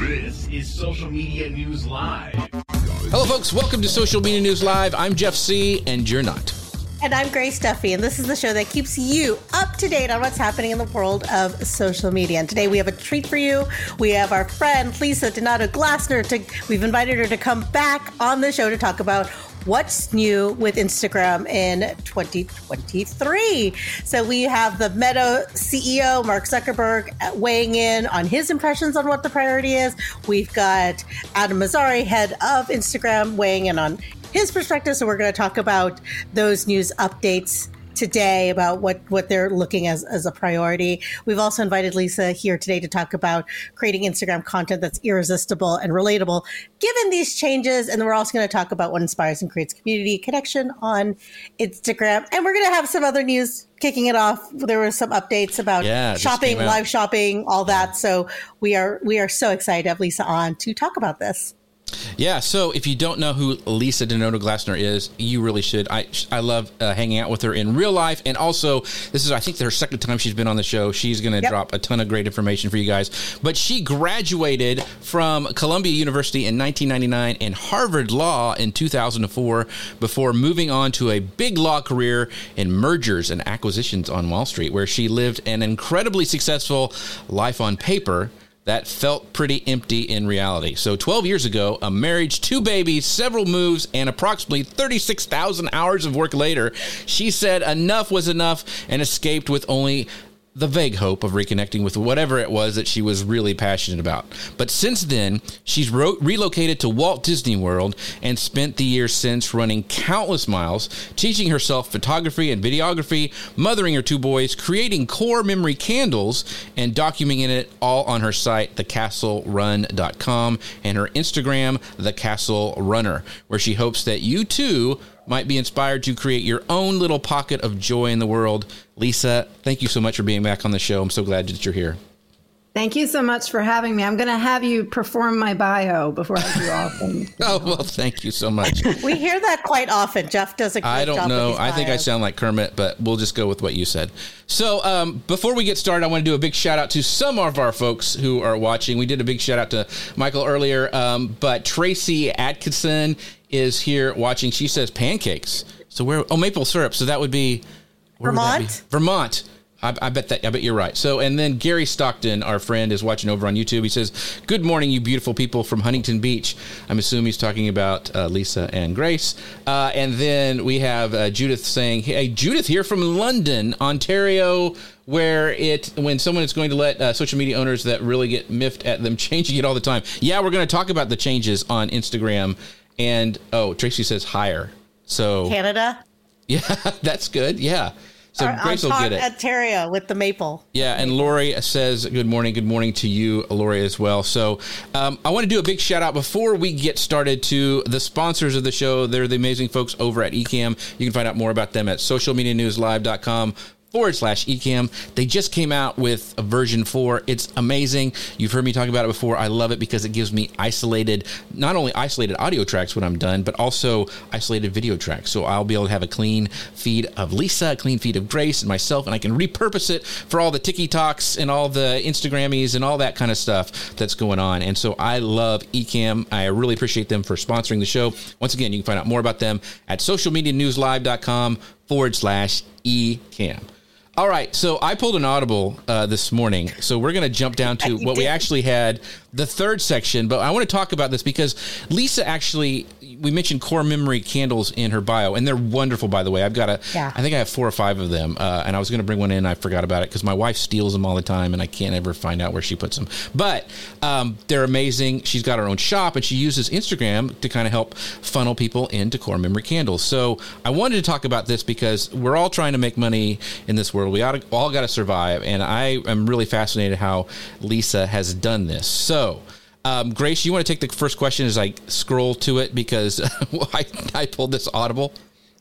This is Social Media News Live. Hello, folks. Welcome to Social Media News Live. I'm Jeff Sieh, and you're not. And I'm Grace Duffy, and this is the show that keeps you up to date on what's happening in the world of social media. And today we have a treat for you. We have our friend Lisa DeNotto Glassner. To, we've invited her to come back on the show to talk about what's new with Instagram in 2023. So we have the Meta CEO, Mark Zuckerberg, uh, weighing in on his impressions on what the priority is. We've got Adam Mosseri, head of Instagram, weighing in on his perspective. So we're going to talk about those news updates today about what what they're looking as as a priority. We've also invited Lisa here today to talk about creating Instagram content that's irresistible and relatable. Given these changes and then we're also going to talk about what inspires and creates community connection on Instagram. And we're going to have some other news kicking it off. There were some updates about Yeah, shopping live shopping all that. So we are we are so excited to have Lisa on to talk about this Yeah, so if you don't know who Lisa DeNotto Glassner is, you really should. I I love uh, hanging out with her in real life, and also this is I think her second time she's been on the show. She's going to Yep. drop a ton of great information for you guys. But she graduated from Columbia University in 1999 and Harvard Law in 2004 before moving on to a big law career in mergers and acquisitions on Wall Street, where she lived an incredibly successful life on paper that felt pretty empty in reality. So 12 years ago, a marriage, two babies, several moves, and approximately 36,000 hours of work later, she said enough was enough and escaped with only the vague hope of reconnecting with whatever it was that she was really passionate about. But since then, she's ro- relocated to Walt Disney World and spent the years since running countless miles, teaching herself photography and videography, mothering her two boys, creating core memory candles, and documenting it all on her site, thecastlerun.com, and her Instagram, The Castle Runner, where she hopes that you too might be inspired to create your own little pocket of joy in the world. Lisa, thank you so much for being back on the show. I'm so glad that you're here. Thank you so much for having me. I'm going to have you perform my bio before I do all things. Oh, well, thank you so much. we hear that quite often Jeff does a great I don't with know. these I think I sound like Kermit, but we'll just go with what you said. So, um, before we get started, I want to do a big shout out to some of our folks who are watching. We did a big shout out to Michael earlier, um, but Tracy Atkinson is here watching. She says pancakes. So where? Oh, maple syrup. So that would be where would be? Vermont? Vermont. I, I bet that. I bet you're right. So, and then Gary Stockton, our friend, is watching over on YouTube. He says, "Good morning, you beautiful people from Huntington Beach." I'm assuming he's talking about uh, Lisa and Grace. Uh, and then we have uh, Judith saying, "Hey, Judith here from London, Ontario." Where it when someone is going to let uh, social media owners that really get miffed at them changing it all the time. Yeah, we're going to talk about the changes on Instagram. And oh, Tracy says higher. So Canada yeah, that's good. Yeah. So Or Grace will get it. Ontario with the maple. Yeah, and Lori says good morning. Good morning to you, Lori, as well. So um, I want to do a big shout out before we get started to the sponsors of the show. They're the amazing folks over at Ecamm. You can find out more about them at socialmedianewslive.com forward slash Ecamm they just came out with a version 4 it's amazing. You've heard me talk about it before. I love it because it gives me isolated not only isolated audio tracks when i'm done but also isolated video tracks. So i'll be able to have a clean feed of lisa a clean feed of grace and myself and i can repurpose it for all the tiktoks and all the instagrammies and all that kind of stuff that's going on. And so i love Ecamm i really appreciate them for sponsoring the show. Once again you can find out more about them at socialmedianewslive.com forward slash Ecamm all right, so I pulled an audible uh, this morning, so we're going to jump down to what we actually had the third section. But I want to talk about this because Lisa actually we mentioned core memory candles in her bio, and they're wonderful, by the way. I've got a, Yeah. I think I have four or five of them, uh, and I was going to bring one in. I forgot about it because my wife steals them all the time, and I can't ever find out where she puts them. But um, they're amazing. She's got her own shop, and she uses Instagram to kind of help funnel people into core memory candles. So I wanted to talk about this because we're all trying to make money in this world. We all got to survive, and I am really fascinated how Lisa has done this. So. Um, Grace, you want to take the first question as I scroll to it because I, I pulled this audible.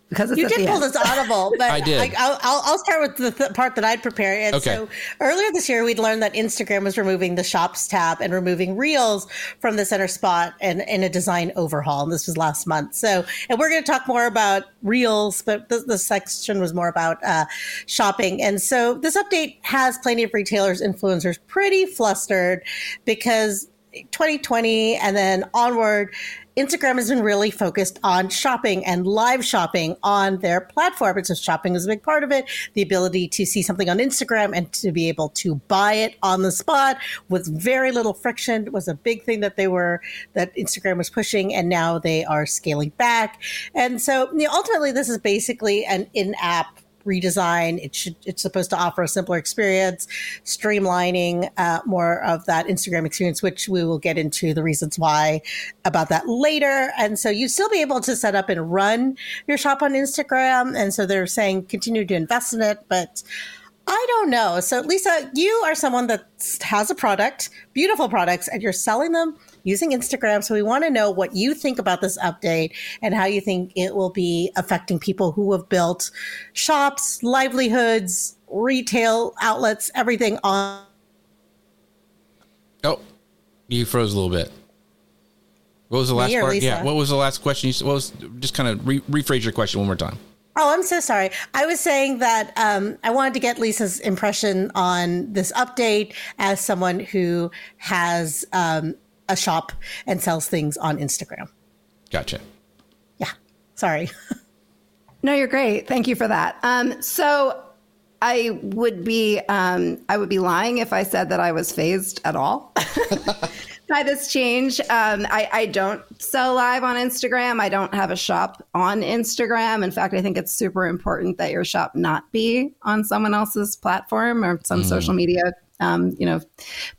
because it's You did pull this audible, but I did. I, will I'll, I'll start with the th- part that I'd prepared. And Okay. So earlier this year, we'd learned that Instagram was removing the Shops tab and removing Reels from the center spot and in a design overhaul. And this was last month. So, and we're going to talk more about Reels, but the, this section was more about uh, shopping. And so this update has plenty of retailers, influencers pretty flustered because 2020 and then onward, Instagram has been really focused on shopping and live shopping on their platform. And so shopping is a big part of it. The ability to see something on Instagram and to be able to buy it on the spot with very little friction was a big thing that they were, that Instagram was pushing. And now they are scaling back. And so you know, ultimately, this is basically an in app redesign. It should it's supposed to offer a simpler experience, streamlining uh, more of that Instagram experience, which we will get into the reasons why about that later. And so you'd still be able to set up and run your shop on Instagram. And so they're saying continue to invest in it, but I don't know. So, Lisa, you are someone that has a product, beautiful products, and you're selling them using Instagram. So, we want to know what you think about this update and how you think it will be affecting people who have built shops, livelihoods, retail outlets, everything on. Oh, you froze a little bit. What was the last part? Lisa? Yeah. What was the last question? You said, what was just kind of re- rephrase your question one more time. Oh, I'm so sorry. I was saying that um, I wanted to get Lisa's impression on this update as someone who has um, a shop and sells things on Instagram. Gotcha. Yeah. Sorry. No, you're great. Thank you for that. Um, so I would be um, I would be lying if I said that I was phased at all by this change. Um, I, I don't sell live on Instagram. I don't have a shop on Instagram. In fact, I think it's super important that your shop not be on someone else's platform or some social media. Um, you know,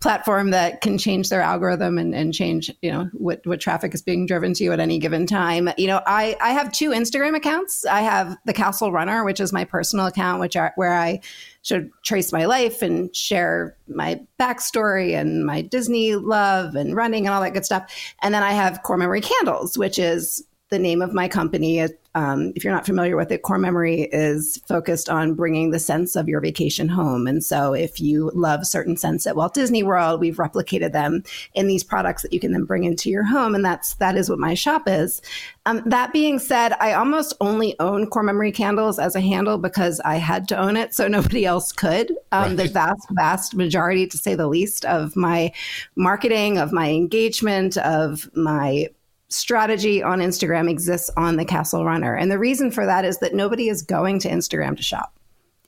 platform that can change their algorithm and, and change, you know, what, what traffic is being driven to you at any given time. You know, I, I have two Instagram accounts. I have the Castle Runner, which is my personal account, which are where I should trace my life and share my backstory and my Disney love and running and all that good stuff. And then I have Core Memory Candles, which is the name of my company. Um, if you're not familiar with it, Core Memory is focused on bringing the sense of your vacation home. And so, if you love certain scents at Walt Disney World, we've replicated them in these products that you can then bring into your home. And that's that is what my shop is. Um, that being said, I almost only own Core Memory candles as a handle because I had to own it, so nobody else could. Um, The vast, vast majority, to say the least, of my marketing, of my engagement, of my strategy on Instagram exists on the Castle Runner. And the reason for that is that nobody is going to Instagram to shop.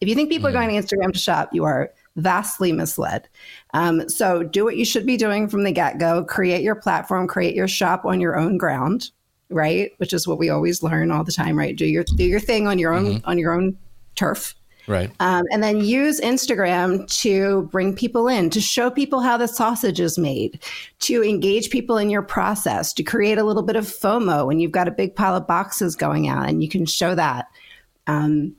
If you think people are going to Instagram to shop, you are vastly misled. Um, so do what you should be doing from the get go. Create your platform, create your shop on your own ground, right? Which is what we always learn all the time, right? Do your do your thing on your own on your own turf. Right. Um, and then use Instagram to bring people in, to show people how the sausage is made, to engage people in your process, to create a little bit of FOMO when you've got a big pile of boxes going out and you can show that. Um,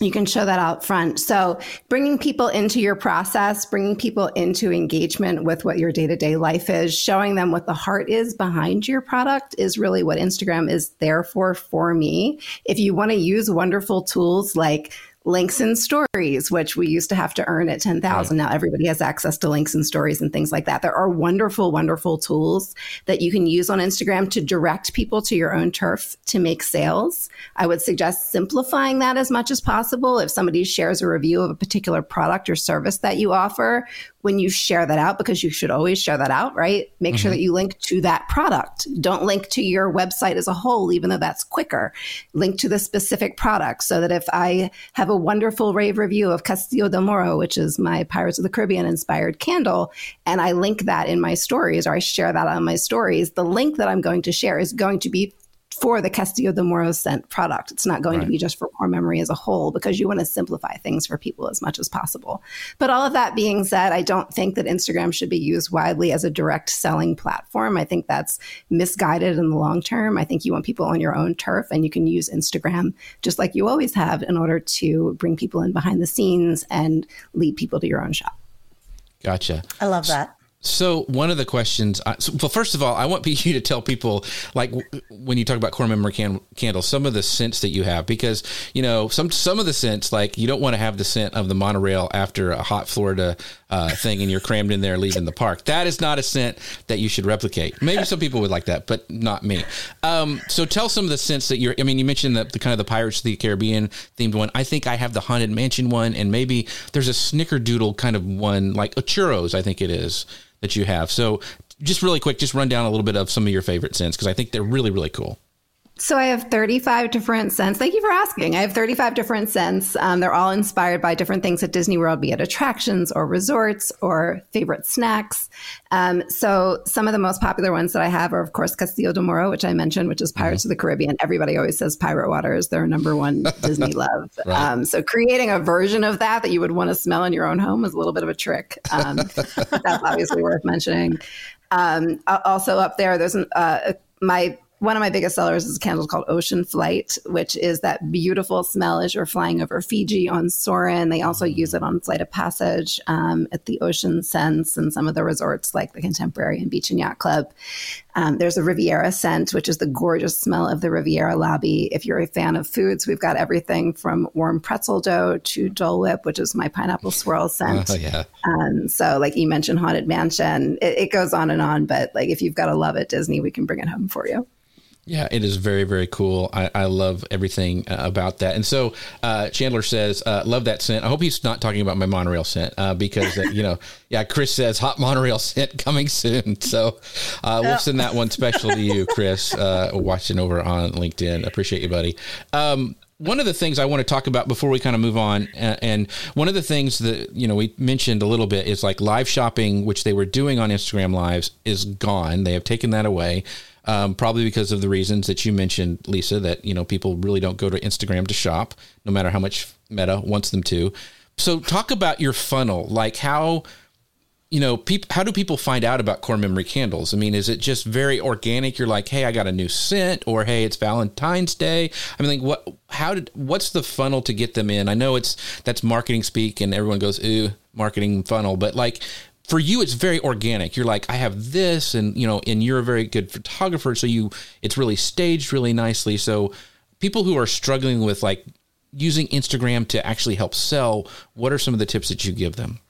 you can show that out front. So, bringing people into your process, bringing people into engagement with what your day to day life is, showing them what the heart is behind your product is really what Instagram is there for for me. If you want to use wonderful tools like links and stories, which we used to have to earn at 10,000. Now everybody has access to links and stories and things like that. There are wonderful, wonderful tools that you can use on Instagram to direct people to your own turf to make sales. I would suggest simplifying that as much as possible. If somebody shares a review of a particular product or service that you offer, when you share that out, because you should always share that out, right? Make sure mm-hmm. that you link to that product. Don't link to your website as a whole, even though that's quicker. Link to the specific product so that if I have a wonderful rave review of Castillo del Moro, which is my Pirates of the Caribbean inspired candle, and I link that in my stories or I share that on my stories, the link that I'm going to share is going to be for the Castillo de Moro scent product. It's not going right. to be just for core memory as a whole because you want to simplify things for people as much as possible. But all of that being said, I don't think that Instagram should be used widely as a direct selling platform. I think that's misguided in the long term. I think you want people on your own turf and you can use Instagram just like you always have in order to bring people in behind the scenes and lead people to your own shop. Gotcha. I love that. So one of the questions, I, so, well, first of all, I want you to tell people, like when you talk about core memory can, candles, some of the scents that you have, because you know some some of the scents, like you don't want to have the scent of the monorail after a hot Florida uh, thing, and you're crammed in there leaving the park. That is not a scent that you should replicate. Maybe some people would like that, but not me. Um, so tell some of the scents that you're. I mean, you mentioned the, the kind of the Pirates of the Caribbean themed one. I think I have the Haunted Mansion one, and maybe there's a Snickerdoodle kind of one, like a churros. I think it is that you have. So just really quick, just run down a little bit of some of your favorite scents because I think they're really, really cool. So I have 35 different scents. Thank you for asking. I have 35 different scents. Um, they're all inspired by different things at Disney World, be it attractions or resorts or favorite snacks. Um, so some of the most popular ones that I have are, of course, Castillo de Moro, which I mentioned, which is Pirates mm-hmm. of the Caribbean. Everybody always says pirate water is their number one Disney love. Right. Um, so creating a version of that that you would want to smell in your own home is a little bit of a trick. Um, that's obviously worth mentioning. Um, also up there, there's an, uh, my one of my biggest sellers is a candle called Ocean Flight, which is that beautiful smell as you're flying over Fiji on Soarin'. They also use it on Flight of Passage um, at the Ocean Sense and some of the resorts like the Contemporary and Beach and Yacht Club. Um, there's a Riviera scent, which is the gorgeous smell of the Riviera lobby. If you're a fan of foods, we've got everything from warm pretzel dough to Dole Whip, which is my pineapple swirl scent. Oh, yeah. Um, so, like you mentioned, Haunted Mansion, it, it goes on and on. But like if you've got a love at Disney, we can bring it home for you. Yeah, it is very, very cool. I, I love everything uh, about that. And so uh, Chandler says, uh, love that scent. I hope he's not talking about my monorail scent uh, because, uh, you know, yeah, Chris says hot monorail scent coming soon. So uh, we'll send that one special to you, Chris, watching over on LinkedIn. Appreciate you, buddy. Um, one of the things I want to talk about before we kind of move on, and one of the things that you know we mentioned a little bit is like live shopping, which they were doing on Instagram Lives, is gone. They have taken that away um, probably because of the reasons that you mentioned, Lisa, that you know people really don't go to Instagram to shop, no matter how much Meta wants them to. So, talk about your funnel, like how you know, peop- how do people find out about core memory candles? I mean, is it just very organic? You're like, hey, I got a new scent, or hey, it's Valentine's Day. I mean, like, what? How did? What's the funnel to get them in? I know it's that's marketing speak, and everyone goes, ooh, marketing funnel, but like, for you it's very organic you're like i have this and you know and you're a very good photographer so you it's really staged really nicely so people who are struggling with like using instagram to actually help sell what are some of the tips that you give them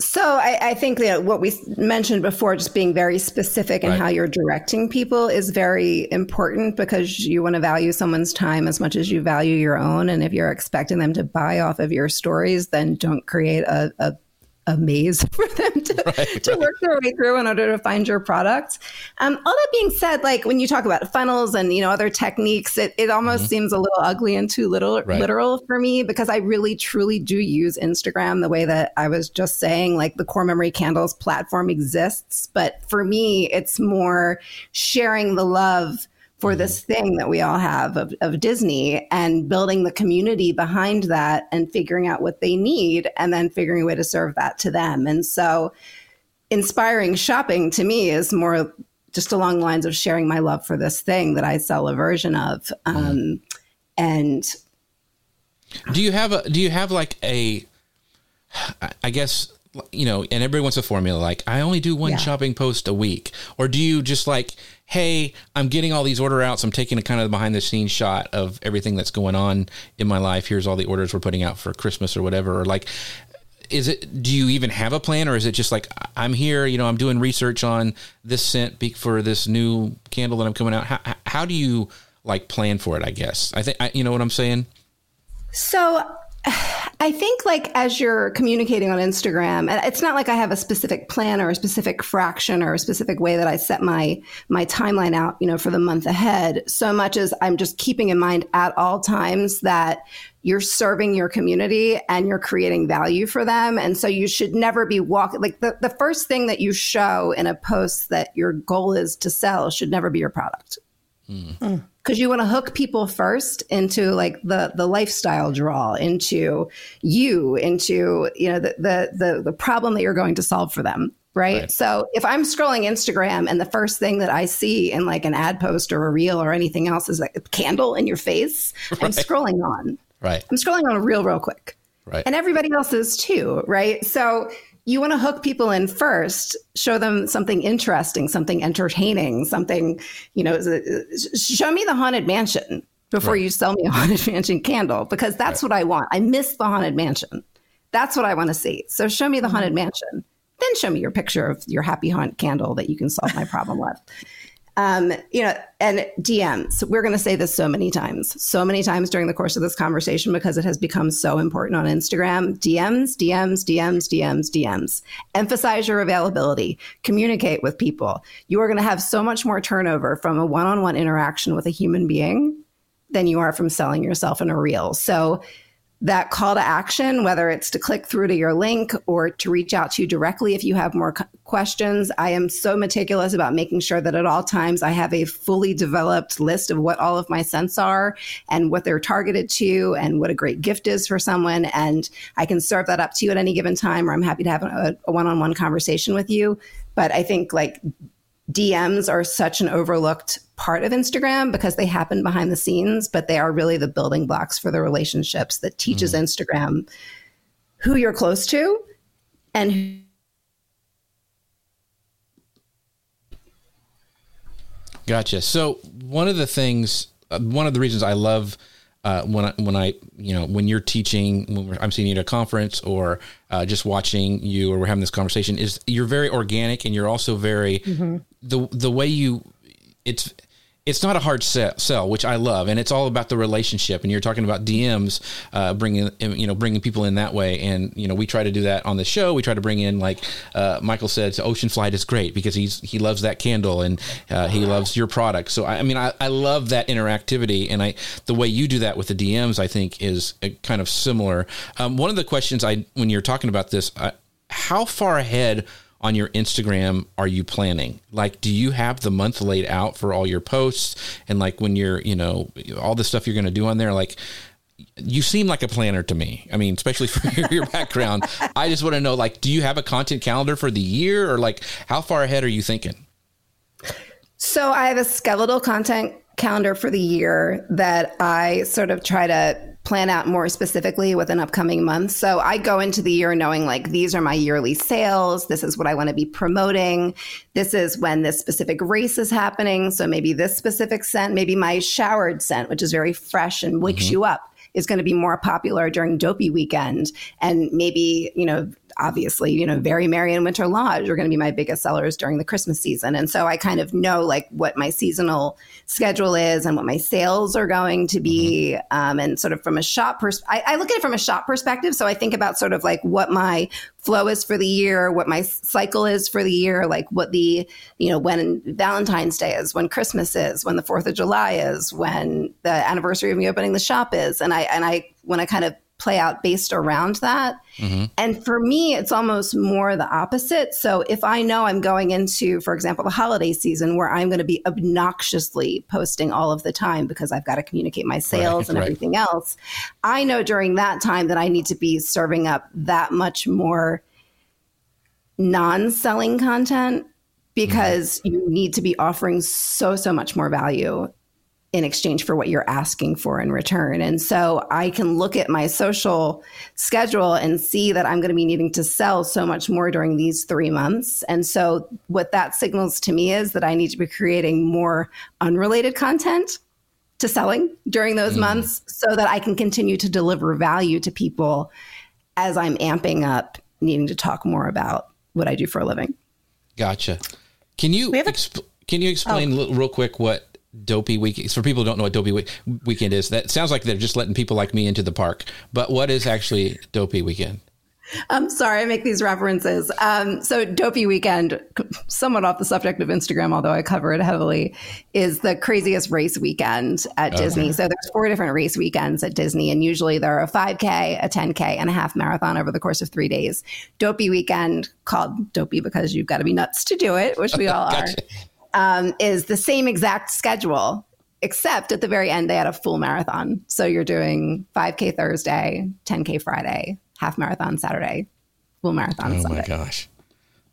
so I, I think that what we mentioned before, just being very specific in right. how you're directing people, is very important because you want to value someone's time as much as you value your own. And if you're expecting them to buy off of your stories, then don't create a, a a maze for them to, right, to right. work their way through in order to find your product. Um, all that being said, like when you talk about funnels and you know other techniques, it, it almost mm-hmm. seems a little ugly and too little right. literal for me because I really truly do use Instagram the way that I was just saying. Like the core memory candles platform exists, but for me, it's more sharing the love for mm-hmm. this thing that we all have of, of Disney and building the community behind that and figuring out what they need and then figuring a way to serve that to them. And so inspiring shopping to me is more just along the lines of sharing my love for this thing that I sell a version of. Mm-hmm. Um, and do you have a, do you have like a, I guess, you know, and everybody wants a formula like I only do one yeah. shopping post a week, or do you just like hey, I'm getting all these order outs. I'm taking a kind of behind the scenes shot of everything that's going on in my life. Here's all the orders we're putting out for Christmas or whatever. Or like, is it, do you even have a plan or is it just like, I'm here, you know, I'm doing research on this scent for this new candle that I'm coming out. How, how do you like plan for it? I guess I think, you know what I'm saying? So I I think like as you're communicating on Instagram, and it's not like I have a specific plan or a specific fraction or a specific way that I set my my timeline out, you know, for the month ahead, so much as I'm just keeping in mind at all times that you're serving your community and you're creating value for them. And so you should never be walking like the, the first thing that you show in a post that your goal is to sell should never be your product. Mm because you want to hook people first into like the the lifestyle draw into you into you know the the the, the problem that you're going to solve for them right? right? So if I'm scrolling Instagram and the first thing that I see in like an ad post or a reel or anything else is like a candle in your face, right. I'm scrolling on. Right. I'm scrolling on a reel real quick. Right. And everybody else is too, right? So you want to hook people in first, show them something interesting, something entertaining, something, you know, show me the haunted mansion before right. you sell me a haunted mansion candle because that's right. what I want. I miss the haunted mansion. That's what I want to see. So show me the haunted mm-hmm. mansion. Then show me your picture of your happy haunt candle that you can solve my problem with. Um, you know, and DMs. We're going to say this so many times, so many times during the course of this conversation because it has become so important on Instagram. DMs, DMs, DMs, DMs, DMs. Emphasize your availability. Communicate with people. You are going to have so much more turnover from a one-on-one interaction with a human being than you are from selling yourself in a reel. So that call to action, whether it's to click through to your link or to reach out to you directly if you have more questions. I am so meticulous about making sure that at all times I have a fully developed list of what all of my scents are and what they're targeted to and what a great gift is for someone. And I can serve that up to you at any given time, or I'm happy to have a one on one conversation with you. But I think like DMs are such an overlooked part of Instagram because they happen behind the scenes, but they are really the building blocks for the relationships that teaches mm. Instagram who you're close to and Gotcha. So one of the things, uh, one of the reasons I love uh, when I when I you know when you're teaching, when I'm seeing you at a conference or uh, just watching you or we're having this conversation, is you're very organic and you're also very mm-hmm. the the way you it's it's not a hard sell, which I love, and it's all about the relationship. And you're talking about DMs, uh, bringing you know bringing people in that way, and you know we try to do that on the show. We try to bring in like uh, Michael said, Ocean Flight is great because he's he loves that candle and uh, he loves your product. So I, I mean I, I love that interactivity, and I the way you do that with the DMs, I think is uh, kind of similar. Um, one of the questions I when you're talking about this, how far ahead on your Instagram are you planning? Like, do you have the month laid out for all your posts and like when you're, you know, all the stuff you're going to do on there? Like, you seem like a planner to me. I mean, especially your, your background. I just want to know, like, do you have a content calendar for the year or like how far ahead are you thinking? So I have a skeletal content calendar for the year that I sort of try to plan out more specifically with an upcoming month. So I go into the year knowing like these are my yearly sales. This is what I want to be promoting. This is when this specific race is happening. So maybe this specific scent, maybe my showered scent, which is very fresh and wakes mm-hmm. you up is going to be more popular during dopey weekend and maybe you know obviously, you know, Very Merry and Winter Lodge are going to be my biggest sellers during the Christmas season. And so I kind of know like what my seasonal schedule is and what my sales are going to be. Mm-hmm. Um, and sort of from a shop pers- I, I look at it from a shop perspective. So I think about sort of like what my flow is for the year, what my cycle is for the year, like what the, you know, when Valentine's Day is, when Christmas is, when the 4th of July is, when the anniversary of me opening the shop is. And I, and I, when I kind of play out based around that. Mm-hmm. And for me, it's almost more the opposite. So if I know I'm going into, for example, the holiday season where I'm going to be obnoxiously posting all of the time because I've got to communicate my sales right, and right. everything else, I know during that time that I need to be serving up that much more non selling content because mm-hmm. you need to be offering so, so much more value in exchange for what you're asking for in return. And so I can look at my social schedule and see that I'm going to be needing to sell so much more during these three months. And so what that signals to me is that I need to be creating more unrelated content to selling during those mm. months so that I can continue to deliver value to people as I'm amping up needing to talk more about what I do for a living. Gotcha. Can you exp- can you explain oh. real quick what Dopey Weekend. For people who don't know what Dopey week- Weekend is, that sounds like they're just letting people like me into the park. But what is actually Dopey Weekend? I'm sorry, I make these references. Um, so, Dopey Weekend, somewhat off the subject of Instagram, although I cover it heavily, is the craziest race weekend at okay. Disney. So, there's four different race weekends at Disney, and usually there are a 5K, a 10K, and a half marathon over the course of three days. Dopey Weekend, called Dopey because you've got to be nuts to do it, which we all gotcha. are, um, is the same exact schedule except at the very end they had a full marathon so you're doing 5k thursday 10k friday half marathon Saturday, full marathon oh Sunday. my gosh.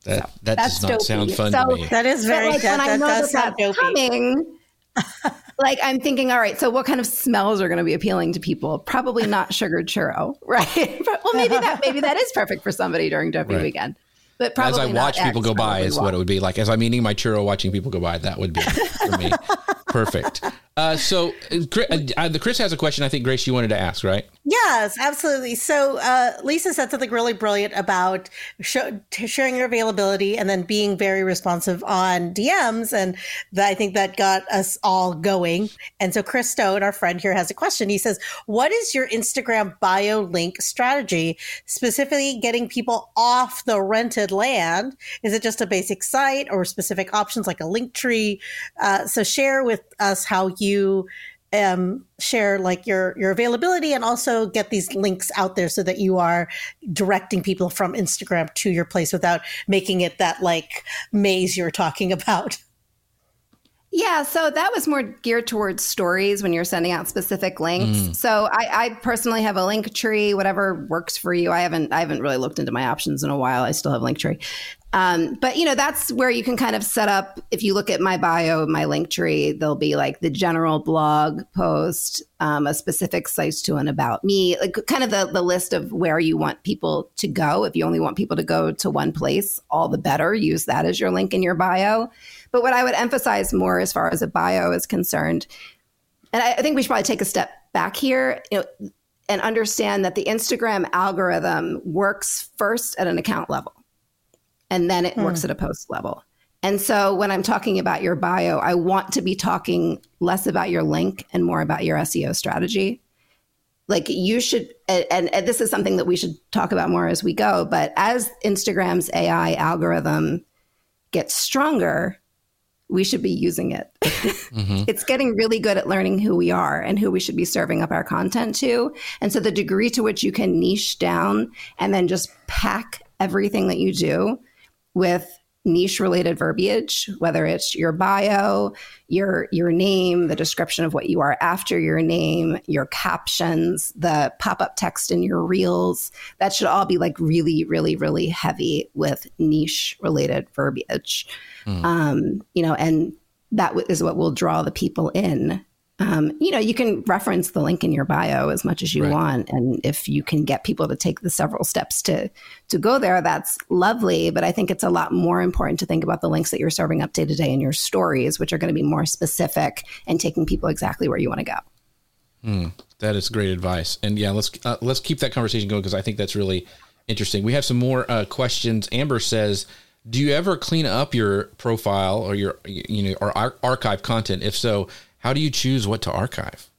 That, so, that does not dopey. sound fun so, to me. That is very, like, that, when I know that that that's coming, like I'm thinking, all right, so what kind of smells are going to be appealing to people? Probably not sugared churro, right? well, maybe that maybe that is perfect for somebody during Dopey right. weekend. But probably as I watch people go by is what it would be like. As I'm eating my churro, watching people go by, that would be for me perfect. Uh, so, uh, uh, the Chris has a question. I think Grace, you wanted to ask, right? Yes, absolutely. So, uh, Lisa said something really brilliant about sharing your availability and then being very responsive on DMs, and that, I think that got us all going. And so, Chris Stone, our friend here, has a question. He says, "What is your Instagram bio link strategy, specifically getting people off the rented land? Is it just a basic site or specific options like a Linktree? Uh, so, share with us how you um, share like your your availability and also get these links out there so that you are directing people from Instagram to your place without making it that like maze you're talking about. Yeah, so that was more geared towards stories when you're sending out specific links. Mm. So I, I, personally have a Linktree, whatever works for you. I haven't I haven't really looked into my options in a while. I still have Linktree. Um, but you know, that's where you can kind of set up. If you look at my bio, my Linktree, there'll be like the general blog post, um, a specific site to and about me, like kind of the, the list of where you want people to go. If you only want people to go to one place, all the better. Use that as your link in your bio. But what I would emphasize more as far as a bio is concerned, and I, I think we should probably take a step back here, you know, and understand that the Instagram algorithm works first at an account level and then it hmm. works at a post level. And so when I'm talking about your bio, I want to be talking less about your link and more about your SEO strategy. Like you should, and, and, this is something that we should talk about more as we go, but as Instagram's AI algorithm gets stronger, we should be using it. mm-hmm. It's getting really good at learning who we are and who we should be serving up our content to. And so the degree to which you can niche down and then just pack everything that you do with niche related verbiage whether it's your bio your your name the description of what you are after your name your captions the pop-up text in your reels. That should all be like really really really heavy with niche related verbiage. Mm. um, you know and that is what will draw the people in um, you know, you can reference the link in your bio as much as you right. want, and if you can get people to take the several steps to to go there, that's lovely. But I think it's a lot more important to think about the links that you're serving up day to day in your stories, which are going to be more specific and taking people exactly where you want to go. Mm, that is great advice, and yeah, let's uh, let's keep that conversation going because I think that's really interesting. We have some more uh, questions. Amber says. Do you ever clean up your profile or your you know or ar- archive content? If so, how do you choose what to archive?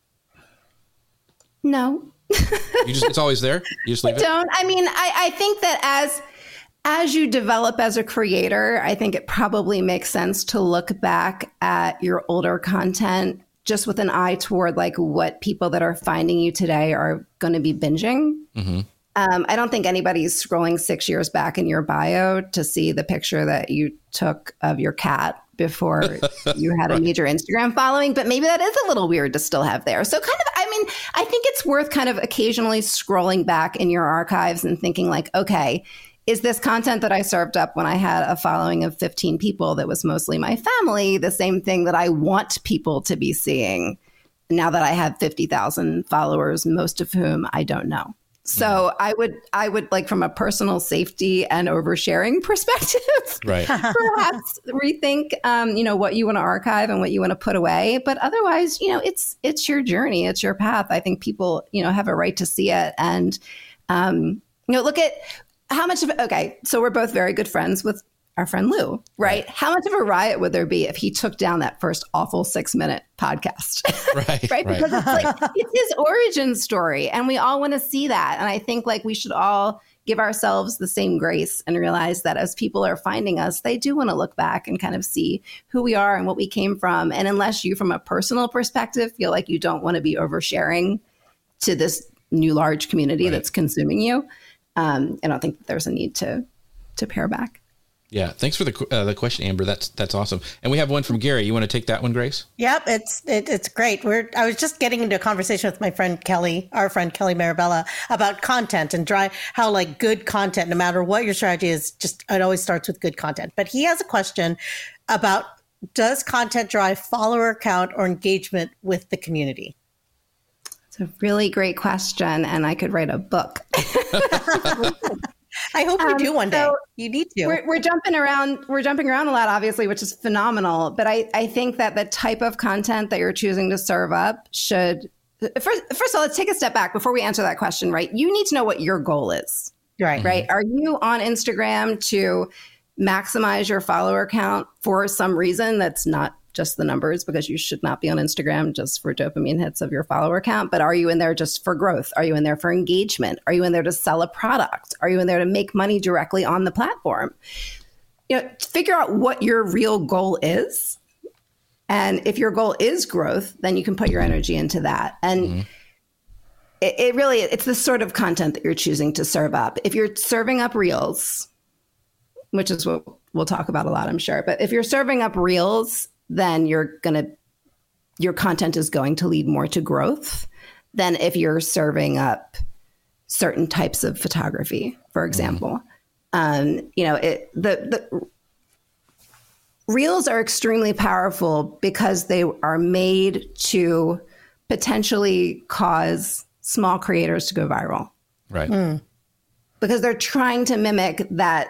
No. you just it's always there. You just leave I it. Don't. I mean, I, I think that as as you develop as a creator, I think it probably makes sense to look back at your older content just with an eye toward like what people that are finding you today are going to be binging. Mm-hmm. Um, I don't think anybody's scrolling six years back in your bio to see the picture that you took of your cat before you had a major Instagram following, but maybe that is a little weird to still have there. So, kind of, I mean, I think it's worth kind of occasionally scrolling back in your archives and thinking, like, okay, is this content that I served up when I had a following of 15 people that was mostly my family the same thing that I want people to be seeing now that I have 50,000 followers, most of whom I don't know? So mm. I would I would like from a personal safety and oversharing perspective, right. perhaps rethink um, you know what you want to archive and what you want to put away. But otherwise, you know, it's it's your journey, it's your path. I think people you know have a right to see it and um, you know look at how much of. Okay, so we're both very good friends with our friend Lou, right? right? How much of a riot would there be if he took down that first awful six minute podcast? Right. right. Because it's like, it's his origin story. And we all want to see that. And I think like we should all give ourselves the same grace and realize that as people are finding us, they do want to look back and kind of see who we are and what we came from. And unless you, from a personal perspective, feel like you don't want to be oversharing to this new large community right. that's consuming you, um, I don't think that there's a need to to pare back. Yeah, thanks for the uh, the question, Amber. That's that's awesome. And we have one from Gary. You want to take that one, Grace? Yep, it's it, it's great. We're I was just getting into a conversation with my friend Kelly, our friend Kelly Mirabella, about content and dry how like good content, no matter what your strategy is, just it always starts with good content. But he has a question about does content drive follower count or engagement with the community? It's a really great question, and I could write a book. I hope you um, do one day. So you need to. We're, we're, jumping around. We're jumping around a lot, obviously, which is phenomenal. But I, I think that the type of content that you're choosing to serve up should first. First of all, let's take a step back before we answer that question. Right, you need to know what your goal is. Right. Right. Are you on Instagram to maximize your follower count for some reason that's not just the numbers because you should not be on Instagram just for dopamine hits of your follower count. But are you in there just for growth? Are you in there for engagement? Are you in there to sell a product? Are you in there to make money directly on the platform? You know, figure out what your real goal is. And if your goal is growth, then you can put your energy into that. And mm-hmm. it, it really, it's the sort of content that you're choosing to serve up. If you're serving up reels, which is what we'll talk about a lot, I'm sure. But if you're serving up reels then you're going to your content is going to lead more to growth than if you're serving up certain types of photography, for mm-hmm. example. Mm-hmm. Um, you know, it, the the reels are extremely powerful because they are made to potentially cause small creators to go viral. Right. Mm. Because they're trying to mimic that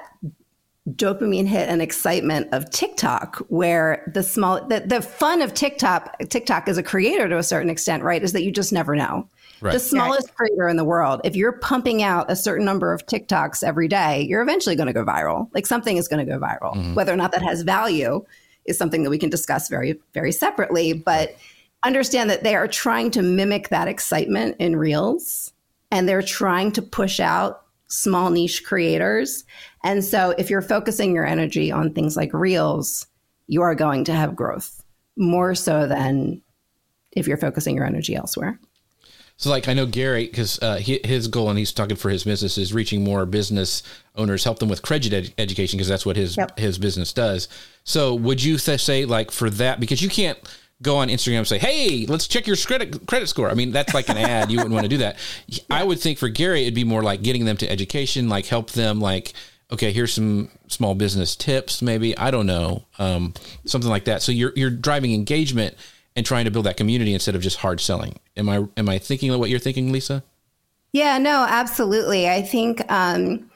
dopamine hit and excitement of TikTok, where the small the, the fun of TikTok TikTok as a creator to a certain extent, right, is that you just never know. Right. The smallest right. creator in the world, if you're pumping out a certain number of TikToks every day, you're eventually going to go viral. Like something is going to go viral. Mm-hmm. Whether or not that has value is something that we can discuss very, very separately. But understand that they are trying to mimic that excitement in reels and they're trying to push out small niche creators and so if you're focusing your energy on things like reels, you are going to have growth more so than if you're focusing your energy elsewhere. So, like, I know Gary, because uh, his goal, and he's talking for his business, is reaching more business owners, help them with credit ed- education, because that's what his yep. his business does. So, would you th- say, like, for that, because you can't go on Instagram and say, "Hey, let's check your credit credit score." I mean, that's like an ad. You wouldn't want to do that. I would think for Gary, it'd be more like getting them to education, like help them, like okay, here's some small business tips, maybe I don't know, um, something like that. So you're you're driving engagement and trying to build that community instead of just hard selling. Am I am I thinking what you're thinking, Lisa? Yeah, no, absolutely. I think um,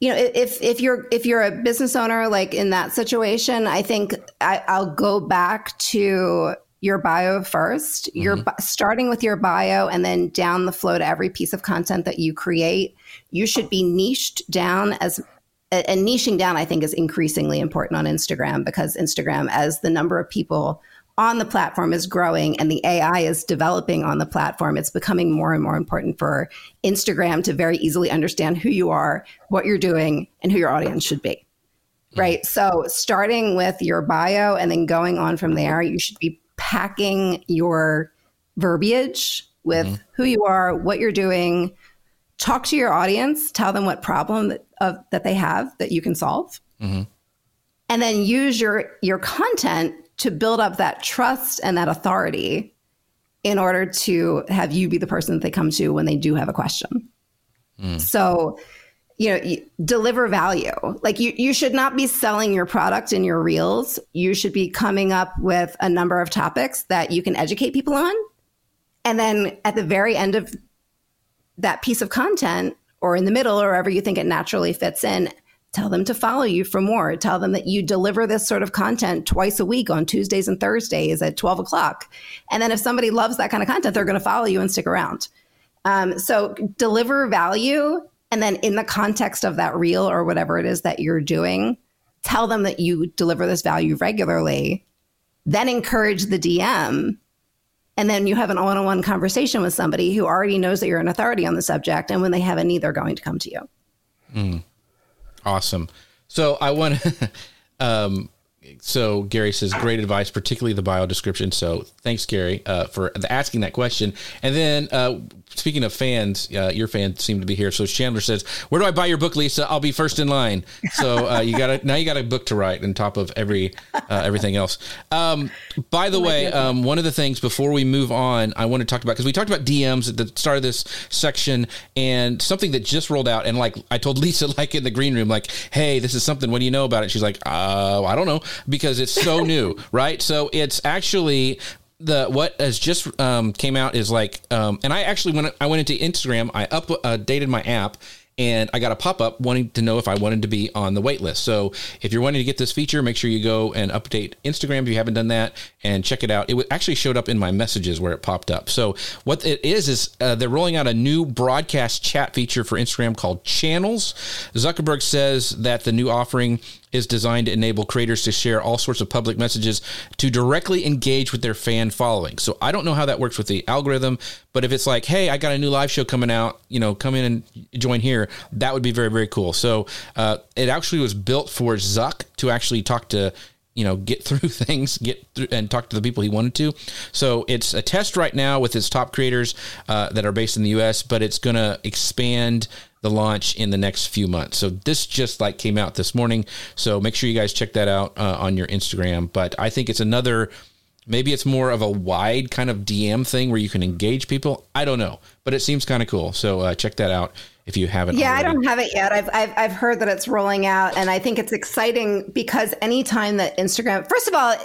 you know if if you're if you're a business owner like in that situation, I think I, I'll go back to your bio 1st mm-hmm. You're starting with your bio and then down the flow to every piece of content that you create you should be niched down as and niching down i think is increasingly important on instagram because instagram as the number of people on the platform is growing and the ai is developing on the platform it's becoming more and more important for instagram to very easily understand who you are what you're doing and who your audience should be. Right? So starting with your bio and then going on from there you should be packing your verbiage with mm-hmm. who you are what you're doing. Talk to your audience, tell them what problem that, uh, that they have that you can solve, mm-hmm. and then use your your content to build up that trust and that authority in order to have you be the person that they come to when they do have a question. Mm. So, you know, you deliver value. Like you, you should not be selling your product in your reels. You should be coming up with a number of topics that you can educate people on. And then at the very end of that piece of content or in the middle or wherever you think it naturally fits in, tell them to follow you for more. Tell them that you deliver this sort of content twice a week on Tuesdays and Thursdays at 12 o'clock. And then if somebody loves that kind of content, they're going to follow you and stick around. Um, so deliver value. And then in the context of that reel or whatever it is that you're doing, tell them that you deliver this value regularly, then encourage the DM. And then you have an one on one conversation with somebody who already knows that you're an authority on the subject. And when they have a need, they're going to come to you. Mm. Awesome. So I want to, um, so Gary says great advice, particularly the bio description. So thanks, Gary, uh, for asking that question. And then uh, speaking of fans, uh, your fans seem to be here. So Chandler says, "Where do I buy your book, Lisa? I'll be first in line." So uh, you got now you got a book to write on top of every uh, everything else. Um, by the oh way, um, one of the things before we move on, I want to talk about because we talked about DMs at the start of this section, and something that just rolled out. And like I told Lisa, like in the green room, like, "Hey, this is something. What do you know about it?" She's like, "Uh, I don't know," because it's so new, right? So it's actually the what has just um, came out is like, um, and I actually when I went into Instagram, I updated uh, my app and I got a pop up wanting to know if I wanted to be on the wait list. So if you're wanting to get this feature, make sure you go and update Instagram if you haven't done that and check it out. It actually showed up in my messages where it popped up. So what it is is uh, they're rolling out a new broadcast chat feature for Instagram called Channels. Zuckerberg says that the new offering is designed to enable creators to share all sorts of public messages to directly engage with their fan following. So I don't know how that works with the algorithm, but if it's like, hey, I got a new live show coming out, you know, come in and join here, that would be very, very cool. So uh, it actually was built for Zuck to actually talk to you know get through things get through and talk to the people he wanted to so it's a test right now with his top creators uh, that are based in the us but it's going to expand the launch in the next few months. So this just like came out this morning. So make sure you guys check that out uh, on your Instagram. But I think it's another, maybe it's more of a wide kind of DM thing where you can engage people. I don't know, but it seems kind of cool. So uh, check that out if you haven't. Yeah, already. I don't have it yet. I've, I've I've heard that it's rolling out, and I think it's exciting because anytime that Instagram, first of all,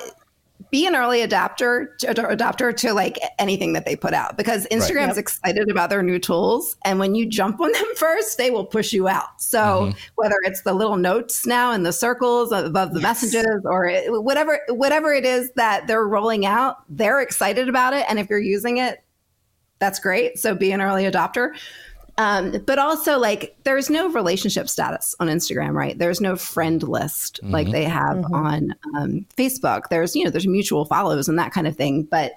be an early adapter to, adopter to like anything that they put out because Instagram's right. excited about their new tools and when you jump on them first they will push you out. So mm-hmm. whether it's the little notes now in the circles above the yes. messages or it, whatever whatever it is that they're rolling out, they're excited about it and if you're using it that's great. So be an early adopter. Um, but also, like, there's no relationship status on Instagram, right? There's no friend list mm-hmm. like they have mm-hmm. on um, Facebook. There's, you know, there's mutual follows and that kind of thing. But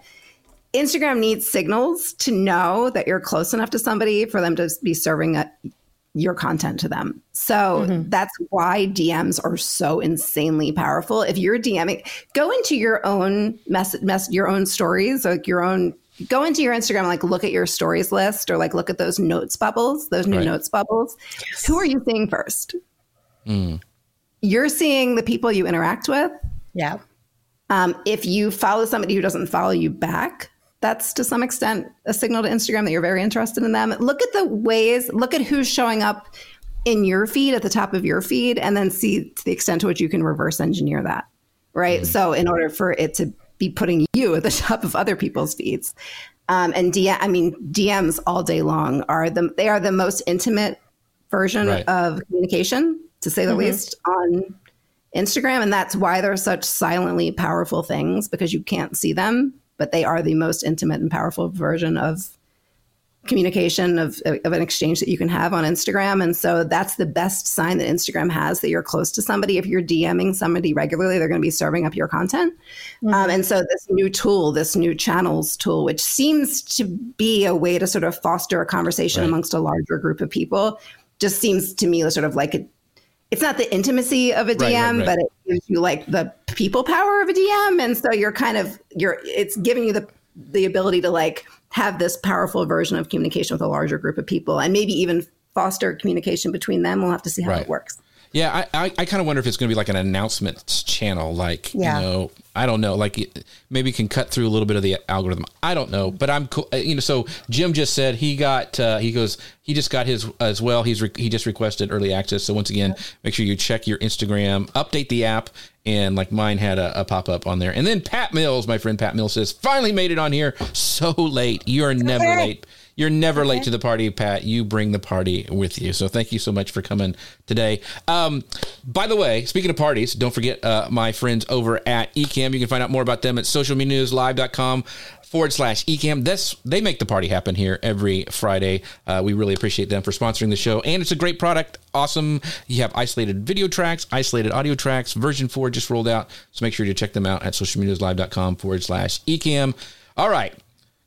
Instagram needs signals to know that you're close enough to somebody for them to be serving a, your content to them. So mm-hmm. that's why DMs are so insanely powerful. If you're DMing, go into your own mess, mess your own stories, like your own go into your Instagram, like look at your stories list or like look at those notes bubbles, those new right. notes bubbles. Yes. Who are you seeing first? Mm. You're seeing the people you interact with. Yeah. Um, if you follow somebody who doesn't follow you back, that's to some extent a signal to Instagram that you're very interested in them. Look at the ways, look at who's showing up in your feed at the top of your feed, and then see to the extent to which you can reverse engineer that. Right. Mm. So, in order for it to be putting you at the top of other people's feeds. Um, and DM, I mean, DMs all day long are the they are the most intimate version right. of communication, to say the mm-hmm. least, on Instagram, and that's why they're such silently powerful things because you can't see them, but they are the most intimate and powerful version of communication of, of an exchange that you can have on Instagram. And so that's the best sign that Instagram has that you're close to somebody. If you're DMing somebody regularly, they're going to be serving up your content. Mm-hmm. Um, and so this new tool, this new channels tool, which seems to be a way to sort of foster a conversation right. amongst a larger group of people, just seems to me sort of like a it's not the intimacy of a DM, right, right, right. but it gives you like the people power of a DM. And so you're kind of you're it's giving you the the ability to like have this powerful version of communication with a larger group of people and maybe even foster communication between them. We'll have to see how right. it works. Yeah, I, I, I kind of wonder if it's going to be like an announcements channel, like yeah. you know, I don't know, like maybe can cut through a little bit of the algorithm. I don't know, but I'm cool. Uh, you know, so Jim just said he got uh, he goes he just got his as well. He's re- he just requested early access. So once again, make sure you check your Instagram, update the app, and like mine had a, a pop up on there. And then Pat Mills, my friend Pat Mills says, finally made it on here. So late. You are never late. You're never okay. late to the party, Pat. You bring the party with you. So thank you so much for coming today. Um, by the way, speaking of parties, don't forget uh, my friends over at Ecamm. You can find out more about them at socialmedianewslive.com forward slash ecamm. This they make the party happen here every Friday. Uh, we really appreciate them for sponsoring the show, and it's a great product. Awesome. You have isolated video tracks, isolated audio tracks. Version four just rolled out, so make sure to check them out at socialmediaslive.com forward slash ecamm. All right,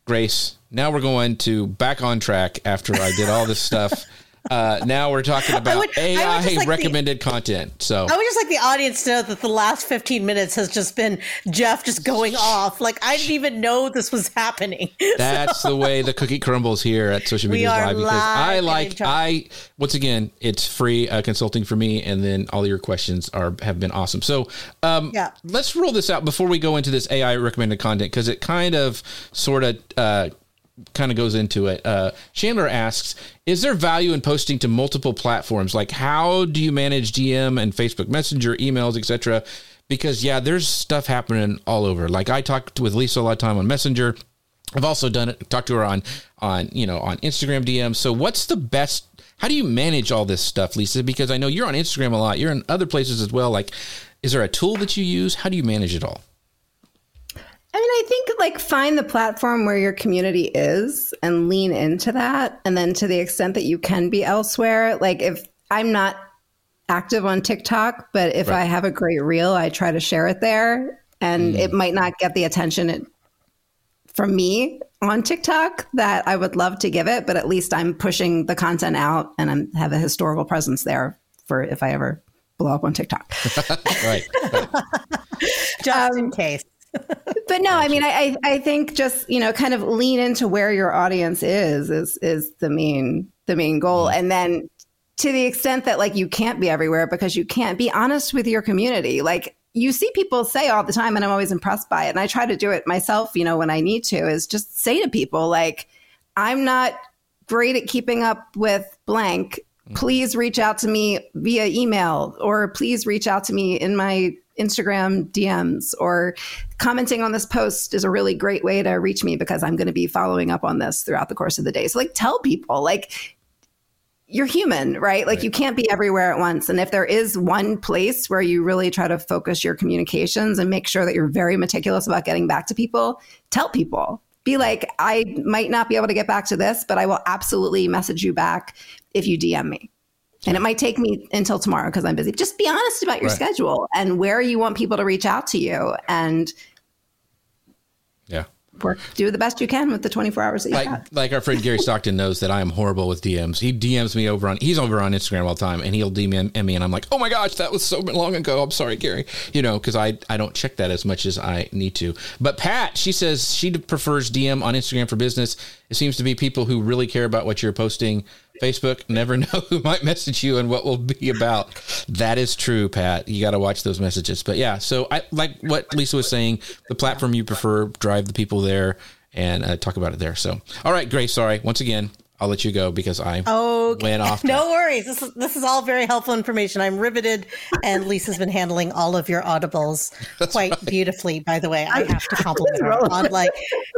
Grace. Now we're going to back on track after I did all this stuff. Uh, now we're talking about would- AI like the- recommended content. So I would just like the audience to know that the last 15 minutes has just been Jeff just going off. Like, I didn't even know this was happening. That's the way the cookie crumbles here at Social Media Live because I like. I once again it's free uh, consulting for me, and then all your questions are have been awesome. So um, Yeah. let's roll this out before we go into this AI recommended content because it kind of sort of. Uh, kind of goes into it. Uh, Chandler asks, "Is there value in posting to multiple platforms? Like, how do you manage DM and Facebook Messenger, emails, etc.? Because yeah, there's stuff happening all over. Like, I talked with Lisa a lot of time on Messenger. I've also done it. Talked to her on on you know on Instagram DM. So, what's the best? How do you manage all this stuff, Lisa? Because I know you're on Instagram a lot. You're in other places as well. Like, is there a tool that you use? How do you manage it all? I mean, I think like find the platform where your community is and lean into that. And then to the extent that you can be elsewhere, like if I'm not active on TikTok, but if Right. I have a great reel, I try to share it there. And it might not get the attention it, from me on TikTok that I would love to give it, but at least I'm pushing the content out and I have a historical presence there for if I ever blow up on TikTok. Right. right. just Um, in case. But no, I mean, I, I think just you know, kind of lean into where your audience is is is the main the main goal, mm-hmm. and then to the extent that like you can't be everywhere because you can't be honest with your community, like. You see people say all the time, and I'm always impressed by it. And I try to do it myself, you know, when I need to, is just say to people, like, I'm not great at keeping up with blank. Mm-hmm. Please reach out to me via email or please reach out to me in my Instagram DMs or commenting on this post is a really great way to reach me because I'm going to be following up on this throughout the course of the day. So like tell people like you're human, right? Like you can't be everywhere at once. And if there is one place where you really try to focus your communications and make sure that you're very meticulous about getting back to people, tell people. Be like, I might not be able to get back to this, but I will absolutely message you back if you DM me. And it might take me until tomorrow because I'm busy. Just be honest about your Right. schedule and where you want people to reach out to you and Yeah. work, do the best you can with the 24 hours that you like got. like our friend Gary Stockton knows that I am horrible with DMs. He DMs me over on he's over on Instagram all the time, and he'll DM me, and I'm like, oh my gosh, that was so long ago. I'm sorry, Gary. You know, because I I don't check that as much as I need to. But Pat, she says she prefers DM on Instagram for business. It seems to be people who really care about what you're posting. Facebook never know who might message you and what will be about. That is true, Pat. You got to watch those messages. But yeah, so I like what Lisa was saying. The platform you prefer, drive the people there and uh, talk about it there. So, all right, Grace. Sorry once again. I'll let you go because I Okay. went off. No worries. This is this is all very helpful information. I'm riveted, and Lisa's been handling all of your audibles quite beautifully. By the way, I have to compliment her on like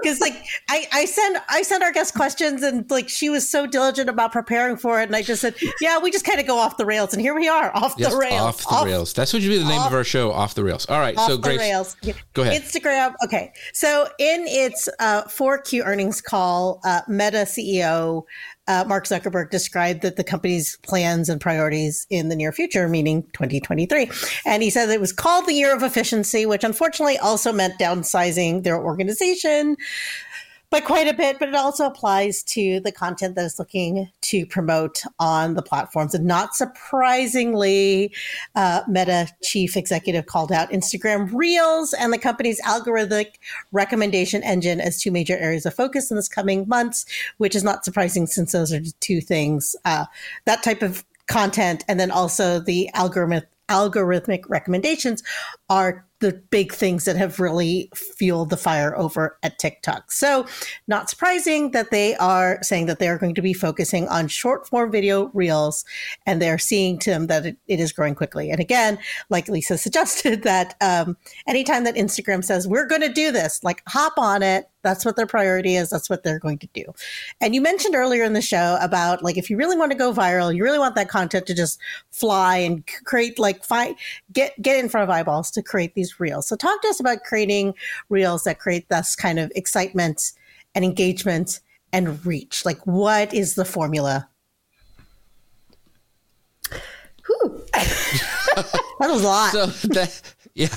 because like I I send I send our guest questions, and like she was so diligent about preparing for it, and I just said, yeah, we just kind of go off the rails, and here we are off Yes, the rails, off the rails. That's what should be the name of our show. Off the rails. All right. off so the Grace, rails. go ahead. Instagram. Okay. So in its uh, 4Q earnings call, uh, Meta CEO uh, Mark Zuckerberg described that the company's plans and priorities in the near future, meaning 2023. And he said it was called the year of efficiency, which unfortunately also meant downsizing their organization by quite a bit, but it also applies to the content that is looking to promote on the platforms. And not surprisingly, uh, Meta chief executive called out Instagram Reels and the company's algorithmic recommendation engine as two major areas of focus in this coming months, which is not surprising since those are two things. Uh, that type of content and then also the algorithm algorithmic recommendations are the big things that have really fueled the fire over at TikTok. So, not surprising that they are saying that they are going to be focusing on short form video reels and they're seeing to them that it, it is growing quickly. And again, like Lisa suggested, that um, anytime that Instagram says, we're going to do this, like hop on it That's what their priority is. That's what they're going to do. And you mentioned earlier in the show about like if you really want to go viral, you really want that content to just fly and create like find get get in front of eyeballs to create these reels. So talk to us about creating reels that create this kind of excitement and engagement and reach. Like what is the formula? That was a lot. So that, yeah.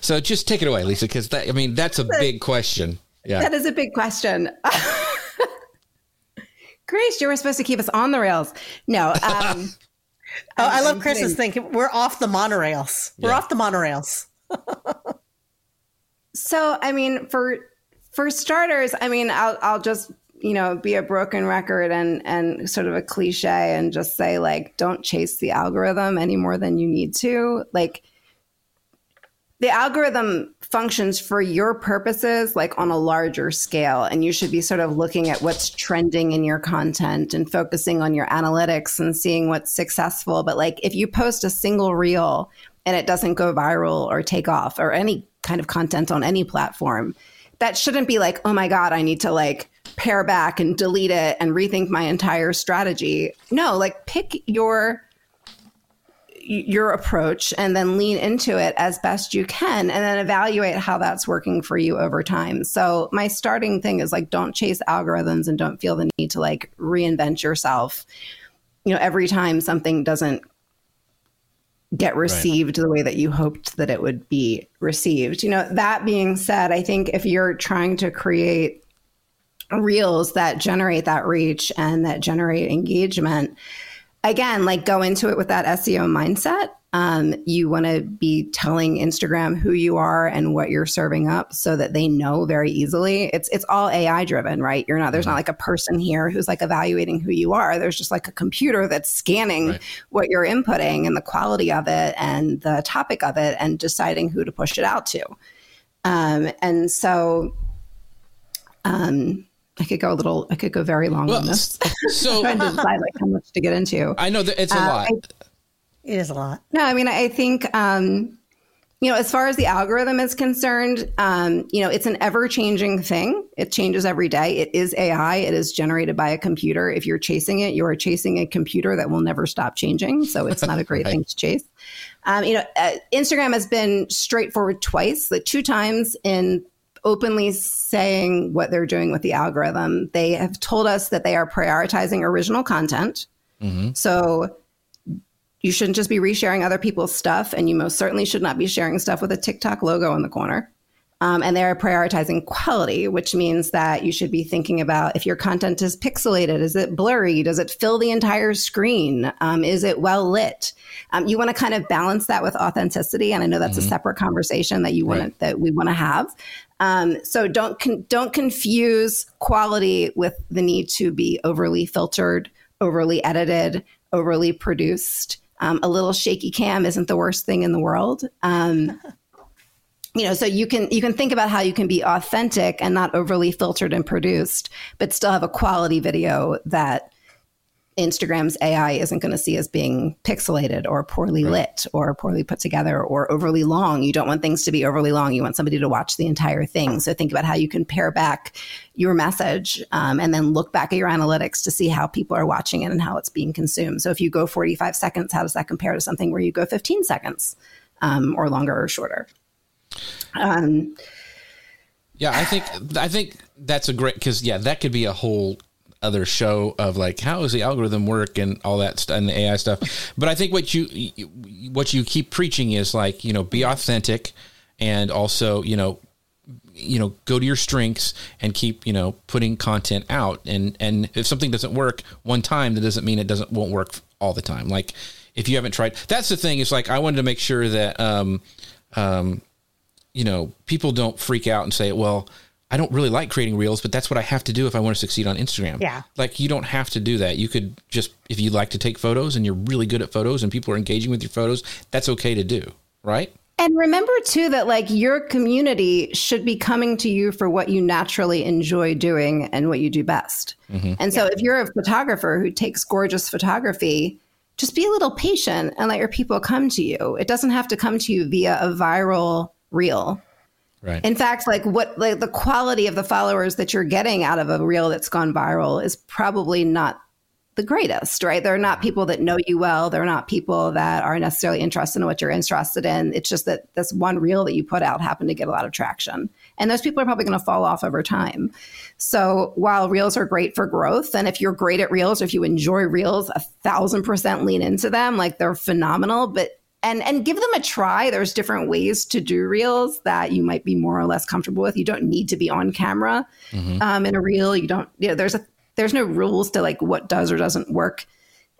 So just take it away, Lisa, because that I mean that's a big question. Yeah. That is a big question. Grace, you were supposed to keep us on the rails. No. Um, oh, I love Chris's thing. We're off the monorails. We're yeah. off the monorails. so, I mean, for for starters, I mean, I'll I'll just you know be a broken record and and sort of a cliche and just say like, don't chase the algorithm any more than you need to. Like, the algorithm functions for your purposes like on a larger scale and you should be sort of looking at what's trending in your content and focusing on your analytics and seeing what's successful. But like if you post a single reel and it doesn't go viral or take off or any kind of content on any platform that shouldn't be like oh my god i need to like pare back and delete it and rethink my entire strategy. No like pick your your approach and then lean into it as best you can and then evaluate how that's working for you over time. So my starting thing is like don't chase algorithms and don't feel the need to like reinvent yourself. You know, every time something doesn't get received right. the way that you hoped that it would be received. You know, that being said, I think if you're trying to create reels that generate that reach and that generate engagement, again, like go into it with that SEO mindset. Um, you want to be telling Instagram who you are and what you're serving up so that they know very easily. It's it's all AI driven, right? You're not there's not mm-hmm. like a person here who's like evaluating who you are. There's just like a computer that's scanning right. what you're inputting and the quality of it and the topic of it and deciding who to push it out to. Um, and so um, I could go a little. I could go very long well, on this. So trying to decide like how much to get into. I know that it's a uh, lot. I, it is a lot. No, I mean I think um, you know as far as the algorithm is concerned, um, you know it's an ever changing thing. It changes every day. It is AI. It is generated by a computer. If you're chasing it, you are chasing a computer that will never stop changing. So it's not a great right. thing to chase. Um, you know, uh, Instagram has been straightforward twice, like two times in openly saying what they're doing with the algorithm. They have told us that they are prioritizing original content. Mm-hmm. So you shouldn't just be resharing other people's stuff, and you most certainly should not be sharing stuff with a TikTok logo in the corner. Um, and they're prioritizing quality, which means that you should be thinking about if your content is pixelated, is it blurry? Does it fill the entire screen? Um, is it well lit? Um, you want to kind of balance that with authenticity, and I know that's mm-hmm. a separate conversation that you want right. that we want to have. Um, so don't con- don't confuse quality with the need to be overly filtered, overly edited, overly produced. Um, a little shaky cam isn't the worst thing in the world. Um, you know so you can you can think about how you can be authentic and not overly filtered and produced but still have a quality video that Instagram's AI isn't going to see as being pixelated or poorly right. lit or poorly put together or overly long. You don't want things to be overly long. You want somebody to watch the entire thing. So think about how you can pare back your message um, and then look back at your analytics to see how people are watching it and how it's being consumed. So if you go 45 seconds, how does that compare to something where you go 15 seconds um, or longer or shorter? Um, yeah, I think I think that's a great because yeah, that could be a whole other show of like how does the algorithm work and all that stuff and the AI stuff. But I think what you what you keep preaching is like you know be authentic and also you know you know go to your strengths and keep you know putting content out. And and if something doesn't work one time that doesn't mean it doesn't won't work all the time. Like if you haven't tried that's the thing. Is like i wanted to make sure that um um you know, people don't freak out and say, well, I don't really like creating reels, but that's what I have to do if I want to succeed on Instagram. Yeah. Like you don't have to do that. You could just, if you like to take photos and you're really good at photos and people are engaging with your photos, that's okay to do. Right. And remember too that like your community should be coming to you for what you naturally enjoy doing and what you do best. Mm-hmm. And so yeah. if you're a photographer who takes gorgeous photography, just be a little patient and let your people come to you. It doesn't have to come to you via a viral real. Right. In fact, like what like the quality of the followers that you're getting out of a reel that's gone viral is probably not the greatest, right? They're not mm-hmm. people that know you well. They're not people that are necessarily interested in what you're interested in. It's just that this one reel that you put out happened to get a lot of traction. And those people are probably going to fall off over time. So while reels are great for growth, and if you're great at reels, or if you enjoy reels, a thousand percent lean into them. Like they're phenomenal, but and and give them a try. There's different ways to do reels that you might be more or less comfortable with. You don't need to be on camera mm-hmm. um, in a reel. You don't. You know, there's a there's no rules to like what does or doesn't work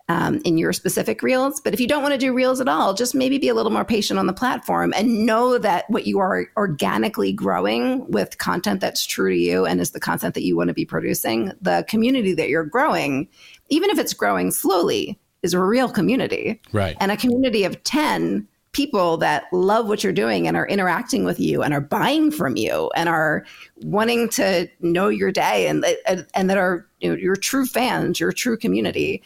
um, in your specific reels. But if you don't want to do reels at all, just maybe be a little more patient on the platform and know that what you are organically growing with content that's true to you and is the content that you want to be producing, the community that you're growing, even if it's growing slowly, is a real community. Right. And a community of 10 people that love what you're doing and are interacting with you and are buying from you and are wanting to know your day and and, and that are you know, your true fans, your true community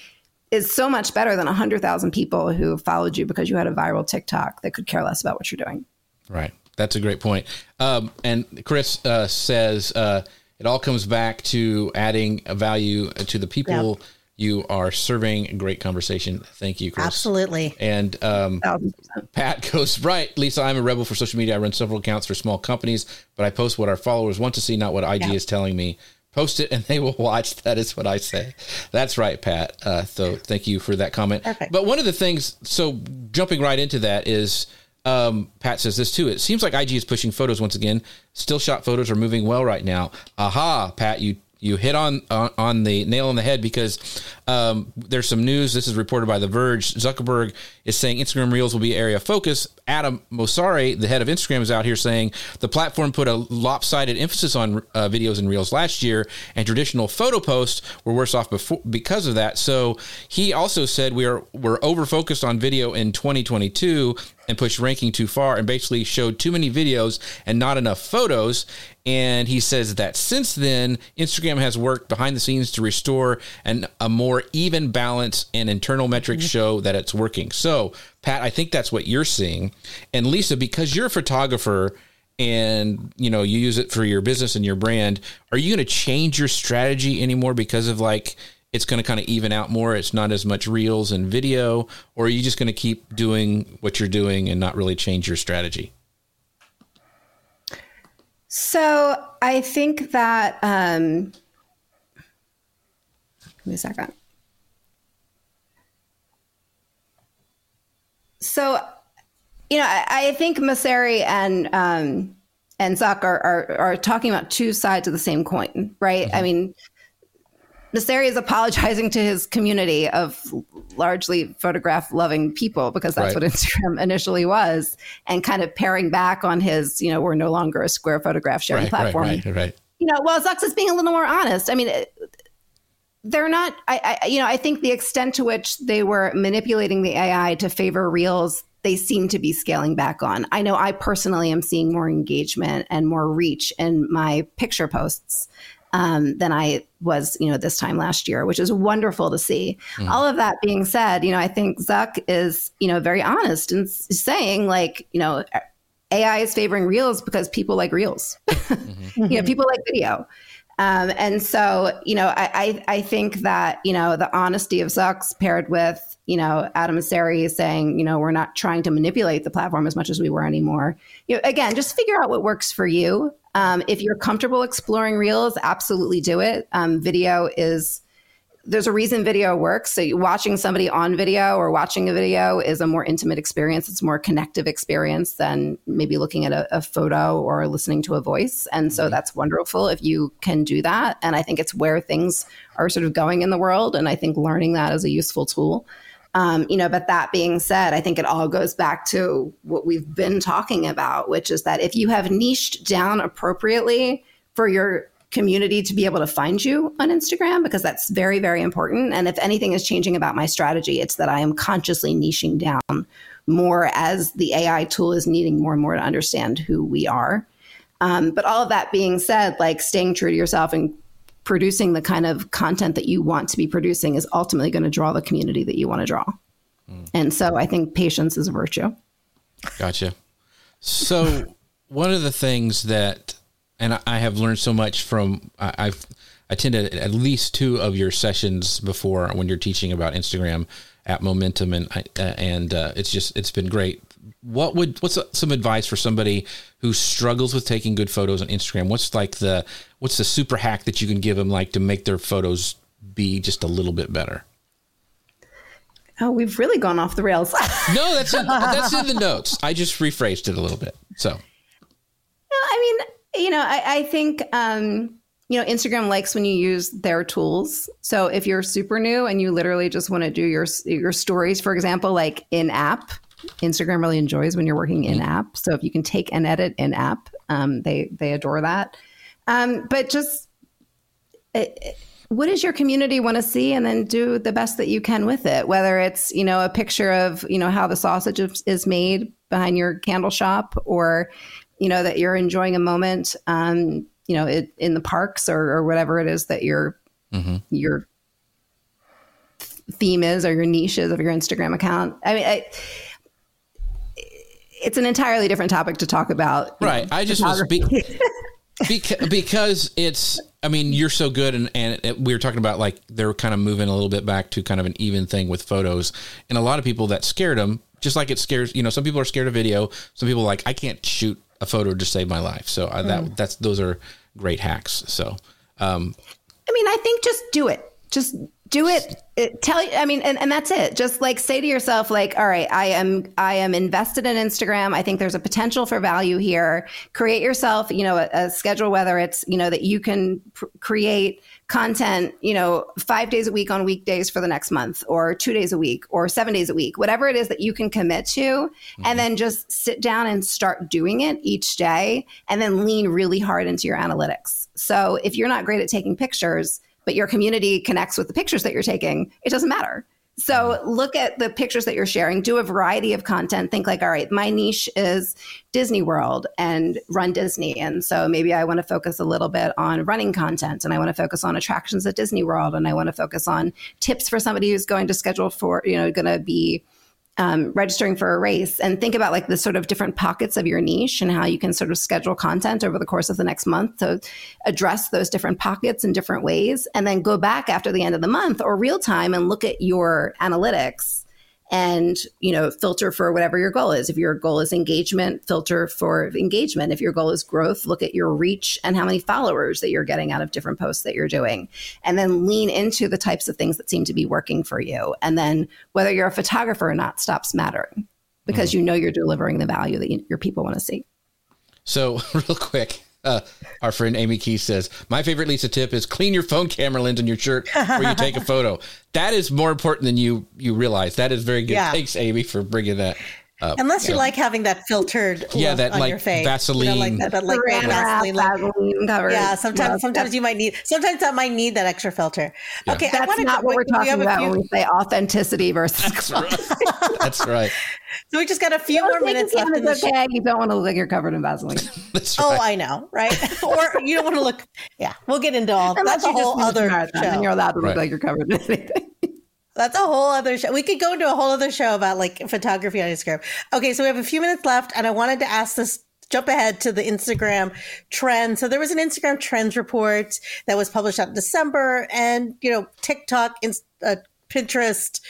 is so much better than 100,000 people who followed you because you had a viral TikTok that could care less about what you're doing. Right. That's a great point. Um, and Chris uh, says uh, it all comes back to adding value to the people. You are serving a great conversation. Thank you, Chris. Absolutely. And um, Pat goes, right, Lisa, I'm a rebel for social media. I run several accounts for small companies, but I post what our followers want to see, not what IG yeah. is telling me post it and they will watch. That is what I say. That's right, Pat. Uh, so thank you for that comment. Perfect. But one of the things, so jumping right into that is, um, Pat says this too. It seems like IG is pushing photos once again. Still shot photos are moving well right now. Aha, Pat, you you hit on, on, on the nail on the head because um, there's some news. This is reported by The Verge. Zuckerberg is saying Instagram Reels will be area of focus. Adam Mosseri, the head of Instagram, is out here saying the platform put a lopsided emphasis on uh, videos and Reels last year, and traditional photo posts were worse off before because of that. So he also said we are we're over focused on video in 2022 and pushed ranking too far and basically showed too many videos and not enough photos. And he says that since then, Instagram has worked behind the scenes to restore an, a more even balance and internal metrics mm-hmm. show that it's working. So, Pat, I think that's what you're seeing. And Lisa, because you're a photographer and you know you use it for your business and your brand, are you going to change your strategy anymore because of like it's going to kind of even out more. It's not as much reels and video, or are you just going to keep doing what you're doing and not really change your strategy? So I think that, um, give me a second. So, you know, I, I think Mosseri and um, and Zuck are, are, are talking about two sides of the same coin, right? Mm-hmm. I mean, Mosseri is apologizing to his community of largely photograph loving people because that's right. what Instagram initially was, and kind of paring back on his, you know, we're no longer a square photograph sharing right, platform. Right, right, right. You know, well, Zucks is being a little more honest. I mean, they're not. I, I, you know, I think the extent to which they were manipulating the AI to favor reels, they seem to be scaling back on. I know I personally am seeing more engagement and more reach in my picture posts um, than I was, you know, this time last year, which is wonderful to see. Mm. All of that being said, you know, I think Zuck is, you know, very honest in saying, like, you know, AI is favoring reels because people like reels. Mm-hmm. you know, people like video. Um, and so, you know, I, I, I, think that, you know, the honesty of Zucks paired with, you know, Adam Mosseri saying, you know, we're not trying to manipulate the platform as much as we were anymore. You know, again, just figure out what works for you. Um, if you're comfortable exploring reels, absolutely do it. Um, video is there's a reason video works. So watching somebody on video or watching a video is a more intimate experience. It's a more connective experience than maybe looking at a, a photo or listening to a voice. And so mm-hmm. that's wonderful if you can do that. And I think it's where things are sort of going in the world. And I think learning that is a useful tool. Um, you know, but that being said, I think it all goes back to what we've been talking about, which is that if you have niched down appropriately for your community to be able to find you on Instagram, because that's very, very important. And if anything is changing about my strategy, it's that I am consciously niching down more as the AI tool is needing more and more to understand who we are. Um, but all of that being said, like staying true to yourself and producing the kind of content that you want to be producing is ultimately going to draw the community that you want to draw. Mm. And so I think patience is a virtue. Gotcha. So one of the things that, and I have learned so much from, I've attended at least two of your sessions before when you're teaching about Instagram at Momentum, and uh, and uh, it's just it's been great. What would what's some advice for somebody who struggles with taking good photos on Instagram? What's like the what's the super hack that you can give them like to make their photos be just a little bit better? Oh, we've really gone off the rails. no, that's in, that's in the notes. I just rephrased it a little bit. So, no, I mean, you know, I, I think um, you know Instagram likes when you use their tools. So if you're super new and you literally just want to do your your stories, for example, like in app, Instagram really enjoys when you're working in app. So if you can take and edit in app, um, they they adore that. Um, but just. It, what does your community want to see and then do the best that you can with it whether it's you know a picture of you know how the sausage is made behind your candle shop or you know that you're enjoying a moment um, you know it, in the parks or, or, whatever it is that your mm-hmm. your theme is or your niche is of your instagram account i mean I, it's an entirely different topic to talk about right. know, i just was be- because, because it's I mean, you're so good, and, and it, we were talking about like they're kind of moving a little bit back to kind of an even thing with photos, and a lot of people that scared them, just like it scares you know, some people are scared of video, some people like I can't shoot a photo to save my life, so I, that mm. that's those are great hacks. So, um, I mean, I think just do it, just do it, it tell you i mean and, and that's it. Just like say to yourself like all right i am i am invested in instagram. I think there's a potential for value here. Create yourself you know a, a schedule whether it's you know that you can pr- create content you know five days a week on weekdays for the next month or two days a week or seven days a week whatever it is that you can commit to mm-hmm. and then just sit down and start doing it each day and then lean really hard into your analytics. So if you're not great at taking pictures but your community connects with the pictures that you're taking, it doesn't matter. So mm-hmm. look at the pictures that you're sharing, do a variety of content. Think like, all right, my niche is Disney World and runDisney. And so maybe I want to focus a little bit on running content and I want to focus on attractions at Disney World and I want to focus on tips for somebody who's going to schedule for, you know, going to be um, registering for a race and think about like the sort of different pockets of your niche and how you can sort of schedule content over the course of the next month to address those different pockets in different ways. And then go back after the end of the month or real time and look at your analytics and you know filter for whatever your goal is. If your goal is engagement filter for engagement. If your goal is growth look at your reach and how many followers that you're getting out of different posts that you're doing. And then lean into the types of things that seem to be working for you. And then whether you're a photographer or not stops mattering because mm-hmm. you know you're delivering the value that you, your people want to see. So real quick uh, our friend Amy Key says, My favorite Lisa tip is clean your phone camera lens in your shirt before you take a photo. That is more important than you you realize. That is very good. Yeah. Thanks, Amy, for bringing that up. Unless you, like having that filtered yeah, that on like your face. Vaseline. You know, like that, that like Vaseline, Vaseline cover. Yeah, sometimes sometimes you might need sometimes that might need that extra filter. Yeah. Okay, that's not what we're talking about when we say authenticity versus. That's right. that's right. So we just got a few more minutes left. In the okay. Show. You don't want to look like you're covered in Vaseline. that's oh, right. Oh, I know, right? or you don't want to look. Yeah, we'll get into all. That. That's a whole other show. And you're allowed to look right. like you're covered in anything. That's a whole other show. We could go into a whole other show about like photography on Instagram. Okay, so we have a few minutes left, and I wanted to ask this jump ahead to the Instagram trend. So there was an Instagram trends report that was published out in December, and you know, TikTok, uh, Pinterest,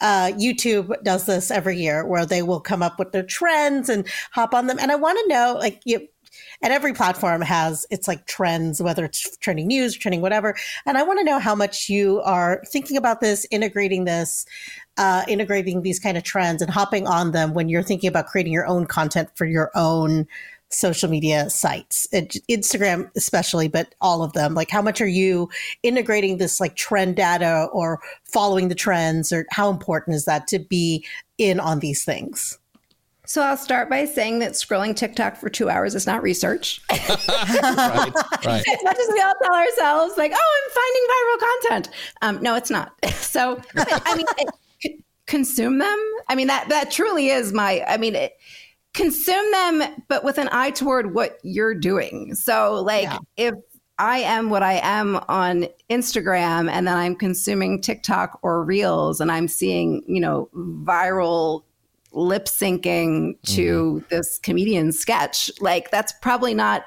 uh, YouTube does this every year, where they will come up with their trends and hop on them. And I want to know, like, you and every platform has its like trends, whether it's trending news, trending whatever. And I want to know how much you are thinking about this, integrating this, uh, integrating these kind of trends and hopping on them when you're thinking about creating your own content for your own social media sites, Instagram especially, but all of them. Like, how much are you integrating this like trend data or following the trends, or how important is that to be in on these things? So I'll start by saying that scrolling TikTok for two hours is not research. right, right. As much as we all tell ourselves, like, "Oh, I'm finding viral content," um, no, it's not. So, I mean, it, consume them. I mean that that truly is my. I mean, it, consume them, but with an eye toward what you're doing. So, like, yeah. if I am what I am on Instagram, and then I'm consuming TikTok or Reels, and I'm seeing, you know, viral lip syncing to mm-hmm. this comedian sketch. Like that's probably not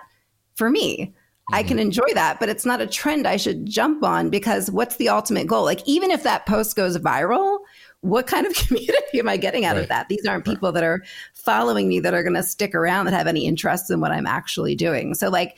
for me. Mm-hmm. I can enjoy that, but it's not a trend I should jump on because what's the ultimate goal? Like even if that post goes viral, what kind of community am I getting out right. of that? These aren't people that are following me that are going to stick around that have any interest in what I'm actually doing. So like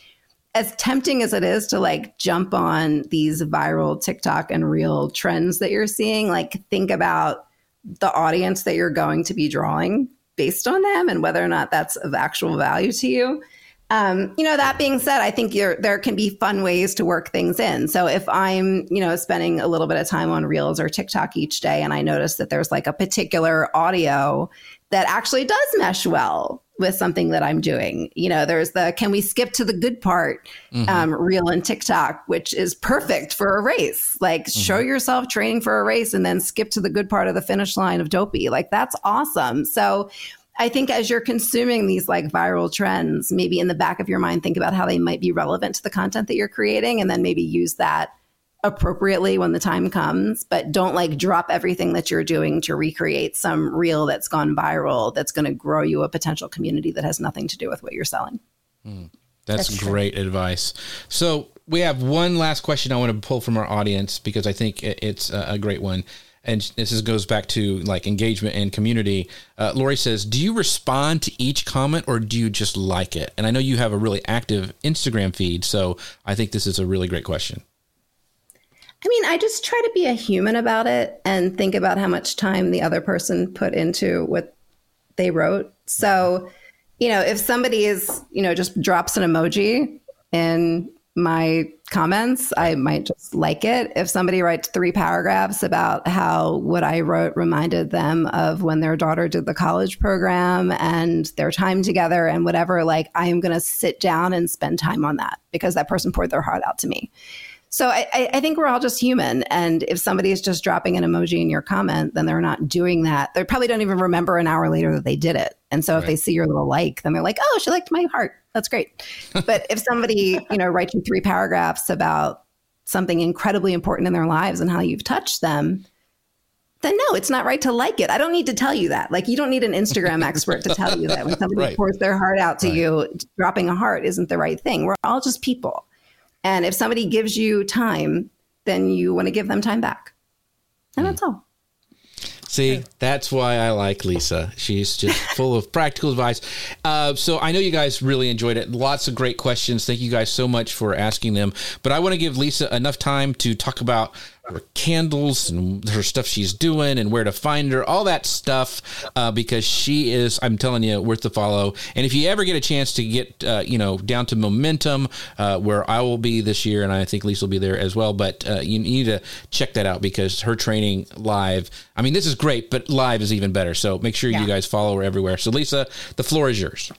as tempting as it is to like jump on these viral TikTok and real trends that you're seeing, like think about the audience that you're going to be drawing based on them and whether or not that's of actual value to you. Um, you know, that being said, I think there can be fun ways to work things in. So if I'm, you know, spending a little bit of time on Reels or TikTok each day and I notice that there's like a particular audio that actually does mesh well with something that I'm doing. You know, there's the can we skip to the good part mm-hmm. um, reel in TikTok, which is perfect for a race. Like mm-hmm. show yourself training for a race and then skip to the good part of the finish line of Dopey. Like that's awesome. So I think as you're consuming these like viral trends, maybe in the back of your mind, think about how they might be relevant to the content that you're creating and then maybe use that appropriately when the time comes, but don't like drop everything that you're doing to recreate some reel that's gone viral that's going to grow you a potential community that has nothing to do with what you're selling. Mm, that's, that's, great true. advice. So we have one last question I want to pull from our audience because I think it's a great one. And this is, goes back to like engagement and community. Uh, Lori says, "Do you respond to each comment or do you just like it?" And I know you have a really active Instagram feed, so I think this is a really great question. I mean, I just try to be a human about it and think about how much time the other person put into what they wrote. So, you know, if somebody is, you know, just drops an emoji in my comments, I might just like it. If somebody writes three paragraphs about how what I wrote reminded them of when their daughter did the college program and their time together and whatever, like I am going to sit down and spend time on that because that person poured their heart out to me. So I, I, think we're all just human. And if somebody is just dropping an emoji in your comment, then they're not doing that. They probably don't even remember an hour later that they did it. And so right. if they see your little like, then they're like, oh, she liked my heart. That's great. but if somebody, you know, writes you three paragraphs about something incredibly important in their lives and how you've touched them, then no, it's not right to like it. I don't need to tell you that. Like you don't need an Instagram expert to tell you that when somebody right. pours their heart out to right. you, dropping a heart isn't the right thing. We're all just people. And if somebody gives you time, then you want to give them time back. And that's all. See, that's why I like Lisa. She's just full of practical advice. Uh, so I know you guys really enjoyed it. Lots of great questions. Thank you guys so much for asking them. But I want to give Lisa enough time to talk about her candles and her stuff she's doing and where to find her, all that stuff, uh, because she is, I'm telling you, worth the follow. And if you ever get a chance to get, uh, you know, down to Momentum, uh, where I will be this year, and I think Lisa will be there as well, but uh, you need to check that out because her training live, I mean, this is great, but live is even better. So make sure yeah. you guys follow her everywhere. So, Lisa, the floor is yours.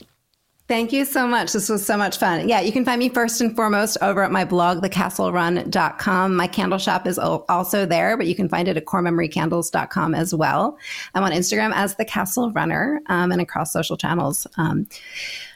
Thank you so much. This was so much fun. Yeah, you can find me first and foremost over at my blog, thecastlerun.com. My candle shop is also there, but you can find it at corememorycandles.com as well. I'm on Instagram as the Castle Runner um, and across social channels. Um,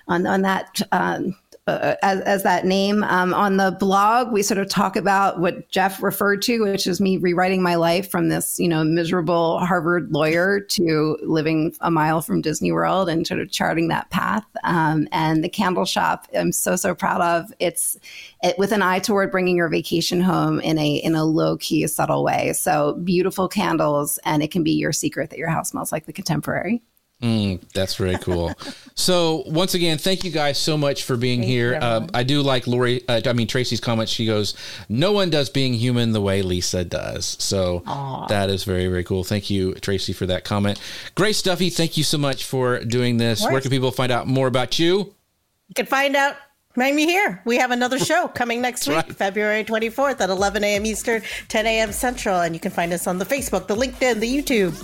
on, on that um, uh, as, as that name. Um, on the blog, we sort of talk about what Jeff referred to, which is me rewriting my life from this, you know, miserable Harvard lawyer to living a mile from Disney World and sort of charting that path. Um, and the candle shop, I'm so so proud of. It's it, with an eye toward bringing your vacation home in a in a low key, subtle way. So beautiful candles, and it can be your secret that your house smells like the contemporary. Mm, that's very cool. so once again, thank you guys so much for being thank here. Uh, I do like Lori. Uh, I mean Tracy's comment. She goes, "No one does being human the way Lisa does." So Aww. that is very very cool. Thank you, Tracy, for that comment. Great Stuffy. Thank you so much for doing this. Where can people find out more about you? You can find out Find me here. We have another show coming next week, right. February 24th at 11 a.m. Eastern, 10 a.m. Central. And you can find us on the Facebook, the LinkedIn, the YouTube.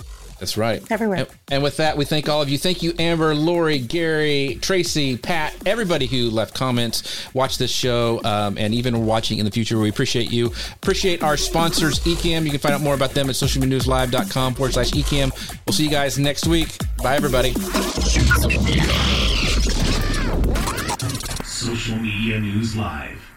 That's right. Everywhere. And, and, with that, we thank all of you. Thank you, Amber, Lori, Gary, Tracy, Pat, everybody who left comments, watched this show, um, and even watching in the future. We appreciate you. Appreciate our sponsors, Ecamm. You can find out more about them at socialnewslive.com forward slash Ecamm. We'll see you guys next week. Bye, everybody. Social Media News Live.